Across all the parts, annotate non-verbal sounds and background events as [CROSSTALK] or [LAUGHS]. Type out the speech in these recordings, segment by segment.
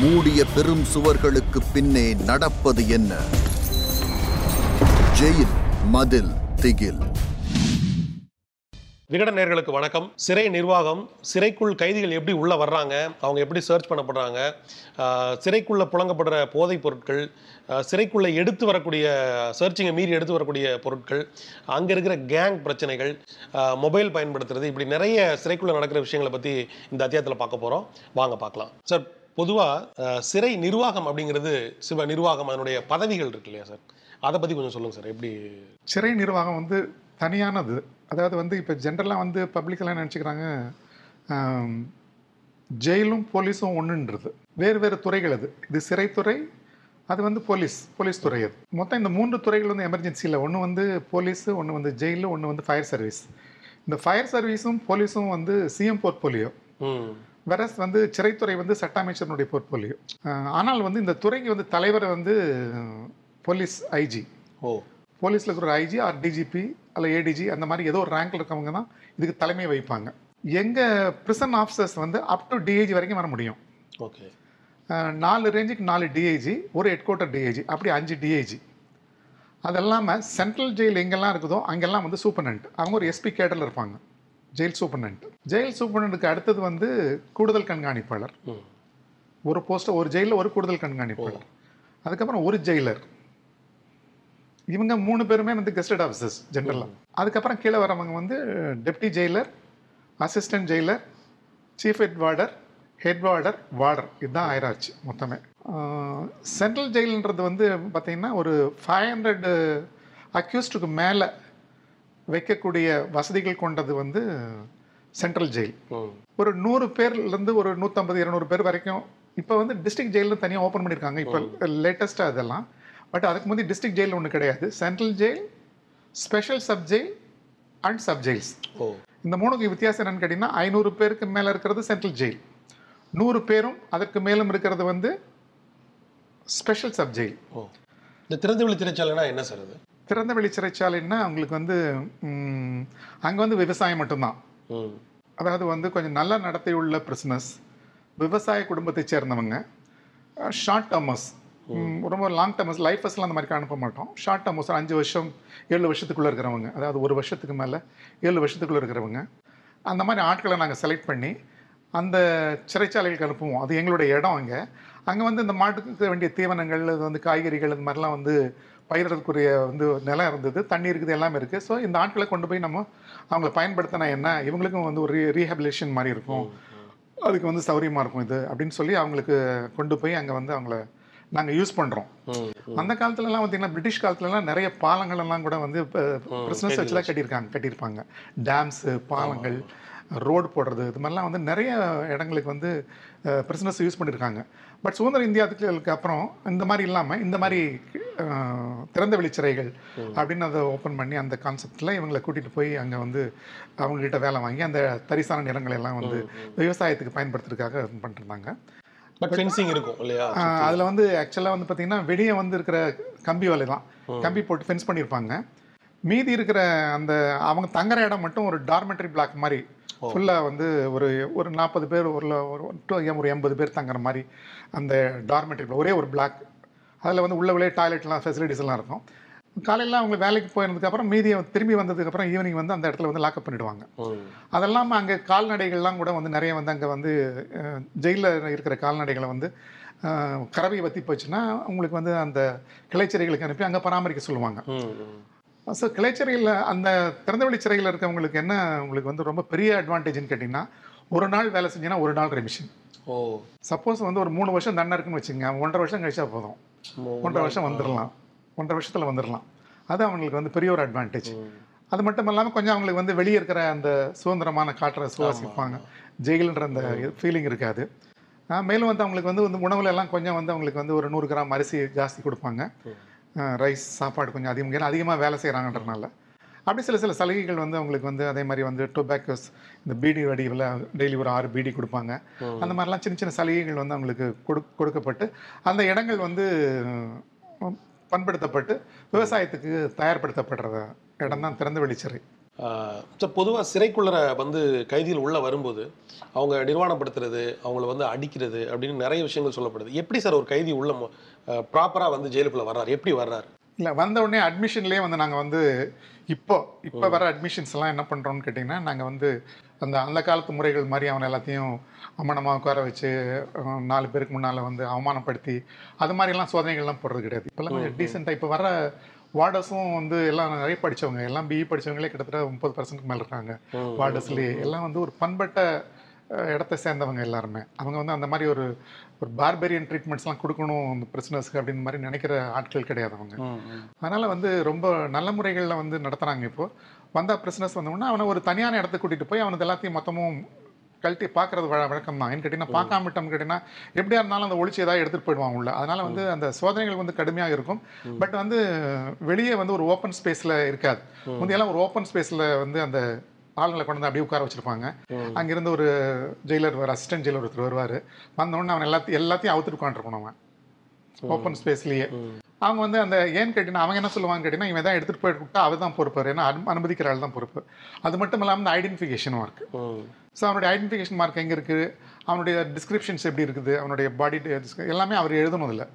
மூடிய பெரும் சுவர்களுக்கு பின்னே நடப்பது என்ன? ஜெயில் மதில் திகில். விகட நேயர்களுக்கு வணக்கம். சிறை நிர்வாகம் சிறைக்குள் கைதிகள் எப்படி உள்ளே வர்றாங்க அவங்க எப்படி சர்ச் பண்ணப்படுறாங்க சிறைக்குள்ளே புழங்கப்படுற போதைப் பொருட்கள் சிறைக்குள்ளே எடுத்து வரக்கூடிய சர்ச்சிங்கை மீறி எடுத்து வரக்கூடிய பொருட்கள் அங்கே இருக்கிற கேங் பிரச்சனைகள் மொபைல் பயன்படுத்துறது இப்படி நிறைய சிறைக்குள்ளே நடக்கிற விஷயங்களை பற்றி இந்த அத்தியாயத்தில் பார்க்க போகிறோம் வாங்க பார்க்கலாம். சார் பொதுவாக சிறை நிர்வாகம் அப்படிங்கிறது சிவ நிர்வாகம் அதனுடைய பதவிகள் இருக்கு இல்லையா சார்? அதை பற்றி கொஞ்சம் சொல்லுங்கள் சார் எப்படி? சிறை நிர்வாகம் வந்து தனியானது. அதாவது வந்து இப்போ ஜென்ரலாக வந்து பப்ளிக்கெல்லாம் நினச்சிக்கிறாங்க? ஜெயிலும் போலீஸும் ஒன்றுன்றது வேறு வேறு துறைகள் அது. இது சிறைத்துறை அது வந்து போலீஸ் போலீஸ் துறை அது. மொத்தம் இந்த மூன்று துறைகள் வந்து எமர்ஜென்சியில் ஒன்று வந்து போலீஸு ஒன்று வந்து ஜெயிலு ஒன்று வந்து ஃபயர் சர்வீஸ் இந்த ஃபயர் சர்வீஸும் போலீஸும் வந்து சிஎம் போர்ட்போலியோ ம். வெரஸ் வந்து சிறைத்துறை வந்து சட்ட அமைச்சருடைய போர்ட்போலியோ ஆனால் வந்து இந்த துறைக்கு வந்து தலைவர் வந்து போலீஸ் ஐஜி. ஓ. போலீஸில் இருக்கிற I G or D G P அல்ல ஏடிஜி அந்த மாதிரி ஏதோ ஒரு ரேங்க்ல இருக்கவங்க தான் இதுக்கு தலைமை வைப்பாங்க எங்கள் ப்ரிசன் ஆஃபீஸர்ஸ் வந்து அப் டு டிஐஜி வரைக்கும் வர முடியும். ஓகே. நாலு ரேஞ்சுக்கு நாலு டிஐஜி ஒரு ஹெட் குவார்ட்டர் டிஐஜி அப்படி அஞ்சு டிஐஜி அது இல்லாமல் சென்ட்ரல் ஜெயில் எங்கெல்லாம் இருக்குதோ அங்கெல்லாம் வந்து சூப்பர்னண்ட் அவங்க ஒரு எஸ்பி கேட்டரில் இருப்பாங்க. ஜெயில் சூப்பர்னண்ட் ஜெயில் சூப்பர்னண்ட்டுக்கு அடுத்தது வந்து கூடுதல் கண்காணிப்பாளர். ஒரு போஸ்ட் ஒரு ஜெயிலில் ஒரு கூடுதல் கண்காணிப்பாளர். அதுக்கப்புறம் ஒரு ஜெயிலர். இவங்க மூணு பேருமே வந்து கெஸ்டட் ஆஃபீஸர்ஸ் ஜென்ரலாக அதுக்கப்புறம் கீழே வரவங்க வந்து deputy jailer assistant jailer chief head warder head warder. Warder இதுதான் ஆயிராச்சு மொத்தமே. சென்ட்ரல் ஜெயில்ன்றது வந்து பார்த்தீங்கன்னா ஒரு ஃபைவ் ஹண்ட்ரட் அக்யூஸ்டுக்கு மேலே வைக்கக்கூடிய வசதிகள் கொண்டது வந்து சென்ட்ரல் ஜெயில். ஒரு நூறு பேர்லேருந்து ஒரு நூற்றம்பது இரநூறு பேர் வரைக்கும் இப்போ வந்து டிஸ்ட்ரிக்ட் ஜெயிலில் தனியாக ஓப்பன் பண்ணியிருக்காங்க இப்போ லேட்டஸ்ட்டாக அதெல்லாம். பட் அதுக்கு முந்தைய டிஸ்ட்ரிக்ட் ஜெயில் ஒன்று கிடையாது. Central jail special sub jail and sub jails. ஓ. இந்த மூணுக்கு வித்தியாசம் என்னன்னு கேட்டிங்கன்னா ஐநூறு பேருக்கு மேலே இருக்கிறது சென்ட்ரல் ஜெயில். நூறு பேரும் அதற்கு மேலும் இருக்கிறது வந்து ஸ்பெஷல் சப் ஜெயில். இந்த திறந்தவெளி சிறைச்சாலைனா என்ன சார் அது? திறந்த வெளி சிறைச்சாலைன்னா அவங்களுக்கு வந்து அங்கே வந்து விவசாயம் மட்டும்தான். அதாவது வந்து கொஞ்சம் நல்ல நடத்தை உள்ள பிரிசனஸ் விவசாய குடும்பத்தைச் சேர்ந்தவங்க ஷார்ட் டர்மர்ஸ் ரொம்ப லாங் டர்மர்ஸ் லைஃபஸ்லாம் அந்த மாதிரி அனுப்ப மாட்டோம். ஷார்ட் டர்மர்ஸ் அஞ்சு வருஷம் ஏழு வருஷத்துக்குள்ளே இருக்கிறவங்க அதாவது ஒரு வருஷத்துக்கு மேலே ஏழு வருஷத்துக்குள்ளே இருக்கிறவங்க அந்த மாதிரி ஆட்களை நாங்கள் செலக்ட் பண்ணி அந்த சிறைச்சாலைகளுக்கு அனுப்புவோம். அது எங்களுடைய இடம் அங்கே. அங்கே வந்து இந்த மாட்டுக்கு வேண்டிய தீவனங்கள் இது வந்து காய்கறிகள் இந்த மாதிரிலாம் வந்து பயிரிடறதுக்குரிய வந்து நிலம் இருந்தது தண்ணி இருக்குது எல்லாமே இருக்குது ஸோ இந்த ஆட்களை கொண்டு போய் நம்ம அவங்கள பயன்படுத்தினா என்ன? இவங்களுக்கும் வந்து ஒரு ரீஹபிலேஷன் மாதிரி இருக்கும். அதுக்கு வந்து சௌரியமாக இருக்கும் இது அப்படின்னு சொல்லி அவங்களுக்கு கொண்டு போய் அங்கே வந்து அவங்கள நாங்கள் யூஸ் பண்ணுறோம் அந்த காலத்துலலாம் பார்த்தீங்கன்னா பிரிட்டிஷ் காலத்துலலாம் நிறைய பாலங்கள் எல்லாம் கூட வந்து பிரிஸ்னஸ் வச்சு தான் கட்டியிருக்காங்க கட்டியிருப்பாங்க. டேம்ஸு பாலங்கள் ரோடு போடுறது இது மாதிரிலாம் வந்து நிறைய இடங்களுக்கு வந்து பிரிஸ்னஸ் யூஸ் பண்ணியிருக்காங்க. பட் சுதந்திர இந்தியாவுக்கு அப்புறம் இந்த மாதிரி இல்லாமல் இந்த மாதிரி திறந்த வெளி சிறைகள் அப்படின்னு அதை ஓப்பன் பண்ணி அந்த கான்செப்டில் இவங்களை கூட்டிகிட்டு போய் அங்கே வந்து அவங்ககிட்ட வேலை வாங்கி அந்த தரிசான நிலங்களை எல்லாம் வந்து விவசாயத்துக்கு பயன்படுத்துறதுக்காக பண்ணிருந்தாங்க பட் ஃபென்சிங் இருக்கும் இல்லையா? அதில் வந்து ஆக்சுவலாக வந்து பார்த்தீங்கன்னா வெளியே வந்து இருக்கிற கம்பி வலை தான். கம்பி போட்டு ஃபென்ஸ் பண்ணியிருப்பாங்க. மீதி இருக்கிற அந்த அவங்க தங்குற இடம் மட்டும் ஒரு டார்மெட்ரி பிளாக் மாதிரி ஃபுல்லாக வந்து ஒரு ஒரு நாற்பது பேர் ஒரு ஒரு ஒரு எண்பது பேர் தங்குற மாதிரி அந்த டார்மெட்ரி ஒரே ஒரு பிளாக் அதில் வந்து உள்ள உள்ளே டாய்லெட்லாம் ஃபெசிலிட்டிஸ் எல்லாம் இருக்கும். காலையில் அவங்க வேலைக்கு போயிருந்ததுக்கப்புறம் மீதி திரும்பி வந்ததுக்கப்புறம் ஈவினிங் வந்து அந்த இடத்துல வந்து லாக்அப் பண்ணிடுவாங்க. அதெல்லாம் அங்கே கால்நடைகள்லாம் கூட வந்து நிறைய வந்து அங்கே வந்து ஜெயிலில் இருக்கிற கால்நடைகளை வந்து கறவை வத்தி போச்சுன்னா உங்களுக்கு வந்து அந்த கிளைச்சிறைகளுக்கு அனுப்பி அங்கே பராமரிக்க சொல்லுவாங்க. ஸோ கிளைச்சிறையில் அந்த திறந்தவெளி சிறையில் இருக்கவங்களுக்கு என்ன உங்களுக்கு வந்து ரொம்ப பெரிய அட்வான்டேஜ்னு கேட்டிங்கன்னா ஒரு நாள் வேலை செஞ்சீங்கன்னா ஒரு நாள் ரெமிஷன் ஓ. சப்போஸ் வந்து ஒரு மூணு வருஷம் தண்டனை இருக்குன்னு வச்சுங்க ஒன்றரை வருஷம் கழிச்சா போதும். ஒன்றரை வருஷம் வந்துடலாம் ஒன்றரை வருஷத்தில் வந்துடலாம் அது அவங்களுக்கு வந்து பெரிய ஒரு அட்வான்டேஜ் அது மட்டும் இல்லாமல் கொஞ்சம் அவங்களுக்கு வந்து வெளியே இருக்கிற அந்த சுதந்திரமான காற்றை சுவாசிப்பாங்க ஜெயிலுன்ற அந்த ஃபீலிங் இருக்காது. மேலும் வந்து அவங்களுக்கு வந்து வந்து உணவுல எல்லாம் கொஞ்சம் வந்து அவங்களுக்கு வந்து ஒரு நூறு கிராம் அரிசி ஜாஸ்தி கொடுப்பாங்க. ரைஸ் சாப்பாடு கொஞ்சம் அதிகம். ஏன்னா அதிகமாக வேலை செய்கிறாங்கன்றனால அப்படி சில சில சலுகைகள் வந்து அவங்களுக்கு வந்து அதே மாதிரி வந்து டொபாக்கோஸ் இந்த பீடி வடிவில் டெய்லி ஒரு ஆறு பீடி கொடுப்பாங்க. அந்த மாதிரிலாம் சின்ன சின்ன சலுகைகள் வந்து அவங்களுக்கு கொடு கொடுக்கப்பட்டு அந்த இடங்கள் வந்து பண்படுத்தப்பட்டு விவசாயத்துக்கு தயார்படுத்தப்படுற இடம் தான் திறந்த வெளிச்சிறை. பொதுவாக சிறைக்குள்ளர வந்து கைதிகள் உள்ள வரும்போது அவங்க நிர்வாணப்படுத்துறது அவங்கள வந்து அடிக்கிறது அப்படின்னு நிறைய விஷயங்கள் சொல்லப்படுது. எப்படி சார் ஒரு கைதி உள்ள ப்ராப்பராக வந்து ஜெயிலுக்குள்ள வர்றாரு. எப்படி வர்றாரு? இல்லை வந்த உடனே அட்மிஷன்லேயே வந்து நாங்கள் வந்து இப்போ இப்போ வர அட்மிஷன்ஸ் எல்லாம் என்ன பண்ணுறோம்னு கேட்டிங்கன்னா நாங்கள் வந்து அந்த அந்த காலத்து முறைகள் மாதிரி அவனை எல்லாத்தையும் அம்மனமாக உட்கார வச்சு நாலு பேருக்கு முன்னால் வந்து அவமானப்படுத்தி அது மாதிரிலாம் சோதனைகள்லாம் போடுறது கிடையாது. இப்போல்லாம் கொஞ்சம் டீசெண்டாக இப்போ வர வார்டர்ஸும் வந்து எல்லாம் நிறைய படிச்சவங்க எல்லாம் பிஇ படிச்சவங்களே கிட்டத்தட்ட முப்பது பர்சன்ட் மேலே இருக்காங்க. வார்டர்ஸ்லேயே எல்லாம் வந்து ஒரு பண்பட்ட இடத்த சேர்ந்தவங்க எல்லாருமே. அவங்க வந்து அந்த மாதிரி ஒரு ஒரு பார்பெரியன் ட்ரீட்மெண்ட்ஸ்லாம் கொடுக்கணும் இந்த பிரிசனர்ஸ்க்கு அப்படின்னு மாதிரி நினைக்கிற ஆட்கள் கிடையாது அவங்க. அதனால் வந்து ரொம்ப நல்ல முறைகளில் வந்து நடத்துனாங்க இப்போ. வந்தா பிரிசனஸ் வந்தோம்னா அவனை ஒரு தனியான இடத்துக்கு கூட்டிகிட்டு போய் அவனுக்கு எல்லாத்தையும் மொத்தமும் கழட்டி பார்க்கறது வழ வழக்கம் தான் ஏன்னு கேட்டிங்கன்னா பார்க்காம விட்டோம்னு கேட்டிங்கன்னா எப்படியா இருந்தாலும் அந்த ஒளிச்சு ஏதாவது எடுத்துகிட்டு போயிடுவான் உள்ள. அதனால் வந்து அந்த சோதனைகள் வந்து கடுமையாக இருக்கும். பட் வந்து வெளியே வந்து ஒரு ஓப்பன் ஸ்பேஸில் இருக்காது. முந்தையெல்லாம் ஒரு ஓப்பன் ஸ்பேஸில் வந்து அந்த ஆளுங்களை கொண்டு வந்து அப்படியே உட்கார வச்சிருப்பாங்க. அங்கிருந்து ஒரு ஜெயிலர் ஒரு அசிஸ்டன்ட் ஜெயிலர் ஒருத்தர் வருவார். வந்தோடனே அவன் எல்லாத்தையும் எல்லாத்தையும் அவுத்துட்டு உட்காந்துருக்கணும் அவன். ஓப்பன் ஸ்பேஸ்லேயே அவங்க வந்து அந்த ஏன்னு கேட்டிங்கன்னா அவங்க என்ன சொல்லுவாங்க கேட்டிங்கன்னா இவன் தான் எடுத்துகிட்டு போய் விட்டா அவன் தான் பொறுப்பு ஏன்னா அனு- அனுமதிக்கிற ஆள் தான் பொறுப்பு. அது மட்டும் இல்லாமல் இந்த ஐடென்டிஃபிகேஷன் மார்க் ஸோ அவனுடைய ஐடென்டிஃபிகேஷன் மார்க் எங்கே இருக்குது அவனுடைய டிஸ்கிரிப்ஷன்ஸ் எப்படி இருக்குது? அவனுடைய பாடி எல்லாமே அவர் எழுதணும் இல்லை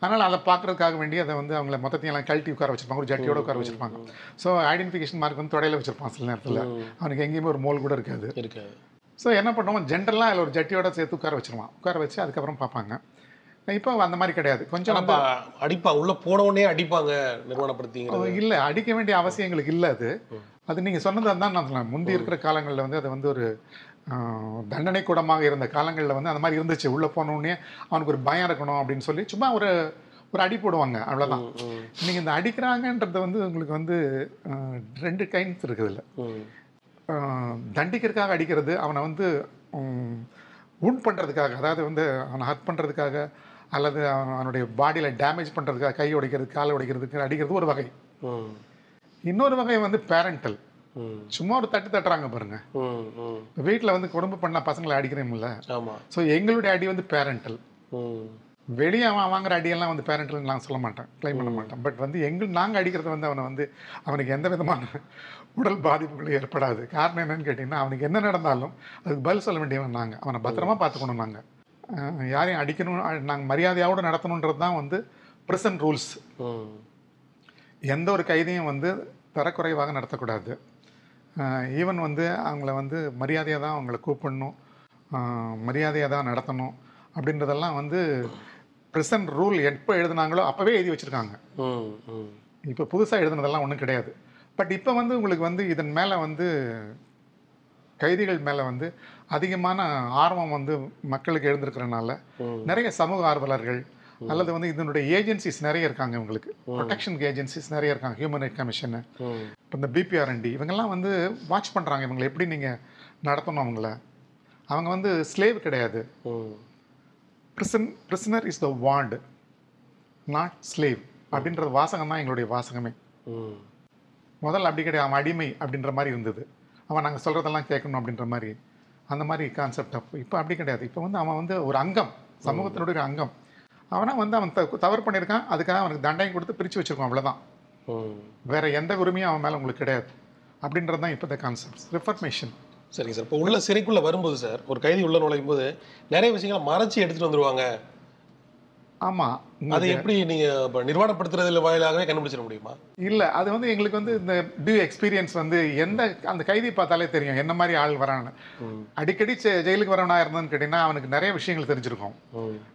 அதனால் அதை பார்க்கறதுக்காக வேண்டி அதை வந்து அவங்கள மொத்தத்தையும் எல்லாம் கழட்டி உட்கார வச்சிருப்பாங்க ஒரு ஜட்டியோட உட்கார வச்சிருப்பாங்க. ஸோ ஐடென்டிஃபிகேஷன் மார்க் வந்து தொடையில வச்சிருப்பான் சில நேரத்தில். அவனுக்கு எங்கேயுமே ஒரு மோல் கூட இருக்காது. இருக்காது. ஸோ என்ன பண்ணுவோம்? ஜென்ரலாக அதில் ஒரு ஜட்டியோட சேர்த்து உட்கார வச்சிருவான். உட்கார வச்சு அதுக்கப்புறம் பார்ப்பாங்க. இப்போ அந்த மாதிரி கிடையாது. கொஞ்சம் ஆனா, பா- அடிப்பாங்க உள்ள போன உடனே அடிப்பாங்க நிர்வாணப்படுத்திங்கிறது? இல்லை. அடிக்க வேண்டிய அவசியம் எங்களுக்கு இல்லை அது. அது நீங்கள் சொன்னது தான் நான் முந்தி இருக்கிற காலங்களில் வந்து அது வந்து ஒரு தண்டனை கூடமாக இருந்த காலங்களில் வந்து அந்த மாதிரி இருந்துச்சு. உள்ளே போனோடனே அவனுக்கு ஒரு பயம் இருக்கணும் அப்படின்னு சொல்லி சும்மா ஒரு ஒரு அடி போடுவாங்க. அவ்வளோதான் நீங்கள் இந்த அடிக்கிறாங்கன்றது வந்து உங்களுக்கு வந்து ரெண்டு கைண்ட்ஸ் இருக்குது இல்லை தண்டிக்கிறதுக்காக அடிக்கிறது அவனை வந்து உண் பண்ணுறதுக்காக அதாவது வந்து அவனை ஹர்ட் பண்ணுறதுக்காக அல்லது அவன் அவனுடைய பாடியில் டேமேஜ் பண்ணுறதுக்காக கை உடைக்கிறது காலை உடைக்கிறதுக்கு அடிக்கிறது ஒரு வகை. இன்னொரு வகை வந்து பேரண்டல் சும்மா ஒரு தட்டு தட்டுறாங்க பாருங்க. வீட்டில் வந்து குடும்ப பண்ண பசங்களை அடிக்கிறோம்ல ஆமா. ஸோ எங்களுடைய அடி வந்து பேரண்டல். வெளியே அவன் வாங்குற அடியெல்லாம் வந்து பேரண்டல் நான் சொல்ல மாட்டேன். க்ளைம் பண்ண மாட்டேன். பட் வந்து எங்கள் நாங்கள் அடிக்கிறது வந்து அவனை வந்து அவனுக்கு எந்த விதமான உடல் பாதிப்புகளும் ஏற்படாது. காரணம் என்னன்னு கேட்டிங்கன்னா அவனுக்கு என்ன நடந்தாலும் அதுக்கு பதில் சொல்ல வேண்டியவன் நாங்கள் அவனை பத்திரமா பார்த்துக்கணும் நாங்கள் யாரையும் அடிக்கணும் நாங்கள் மரியாதையோடு நடத்தணுன்றது தான் வந்து ப்ரெசன்ட் ரூல்ஸ். எந்த ஒரு கைதியும் வந்து தரக்குறைவாக நடத்தக்கூடாது. ஈவன் வந்து அவங்கள வந்து மரியாதையாக தான் அவங்கள கூப்பிடணும். மரியாதையாக தான் நடத்தணும் அப்படின்றதெல்லாம் வந்து ப்ரெசன்ட் ரூல் எப்போ எழுதுனாங்களோ அப்போவே எழுதி வச்சுருக்காங்க. இப்போ புதுசாக எழுதுனதெல்லாம் ஒன்றும் கிடையாது. பட் இப்போ வந்து உங்களுக்கு வந்து இதன் மேலே வந்து கைதிகள் மேலே வந்து அதிகமான ஆர்வம் வந்து மக்களுக்கு எழுந்திருக்கிறனால நிறைய சமூக ஆர்வலர்கள் அல்லது வந்து இதனுடைய ஏஜென்சிஸ் நிறைய இருக்காங்க இவங்களுக்கு. ப்ரொடெக்ஷன் ஏஜென்சிஸ் நிறைய இருக்காங்க. ஹியூமன் ரைட் கமிஷனு இந்த பிபிஆர்என்டி இவங்கெல்லாம் வந்து வாட்ச் பண்ணுறாங்க இவங்களை எப்படி நீங்கள் நடத்தணும் அவங்கள? அவங்க வந்து ஸ்லேவ் கிடையாது. Prison prisoner is the ward not slave அப்படின்றது வாசகம் தான் எங்களுடைய வாசகமே. முதல்ல அப்படி கிடையாது. அவன் அடிமை அப்படின்ற மாதிரி இருந்தது. அவன் நாங்கள் சொல்கிறதெல்லாம் கேட்கணும் அப்படின்ற மாதிரி. அந்த மாதிரி கான்செப்ட் அப்போ இப்போ அப்படி கிடையாது. இப்போ வந்து அவன் வந்து ஒரு அங்கம் சமூகத்தினுடைய ஒரு அங்கம். அவனா வந்து அவன் தவறு பண்ணியிருக்கான். அதுக்காக அவனுக்கு தண்டனை கொடுத்து பிரித்து வச்சிருக்கோம் அவ்வளோதான். வேற எந்த உரிமையும் அவன் மேலே உங்களுக்கு கிடையாது. அப்படின்றது தான் இப்போ கான்செப்ட் ரிஃபர்மேஷன் சரிங்க சார். இப்போ உள்ள சிறைக்குள்ள வரும்போது சார் ஒரு கைதி உள்ள நுழையும் போது நிறைய விஷயங்களை மறைச்சு எடுத்துட்டு வந்துருவாங்க. ஆமாம் அதை எப்படி நீங்க இப்ப நிர்வாணப்படுத்துறதுல வாயிலாகவே கண்டுபிடிச்சிட முடியுமா? இல்லை அது வந்து எங்களுக்கு வந்து இந்த டியூ எக்ஸ்பீரியன்ஸ் வந்து எந்த அந்த கைதி பார்த்தாலே தெரியும் என்ன மாதிரி ஆள் வரான்னு. அடிக்கடி ஜெயிலுக்கு வரவனா இருந்தான்னு கேட்டிங்கன்னா அவனுக்கு நிறைய விஷயங்கள் தெரிஞ்சிருக்கும்.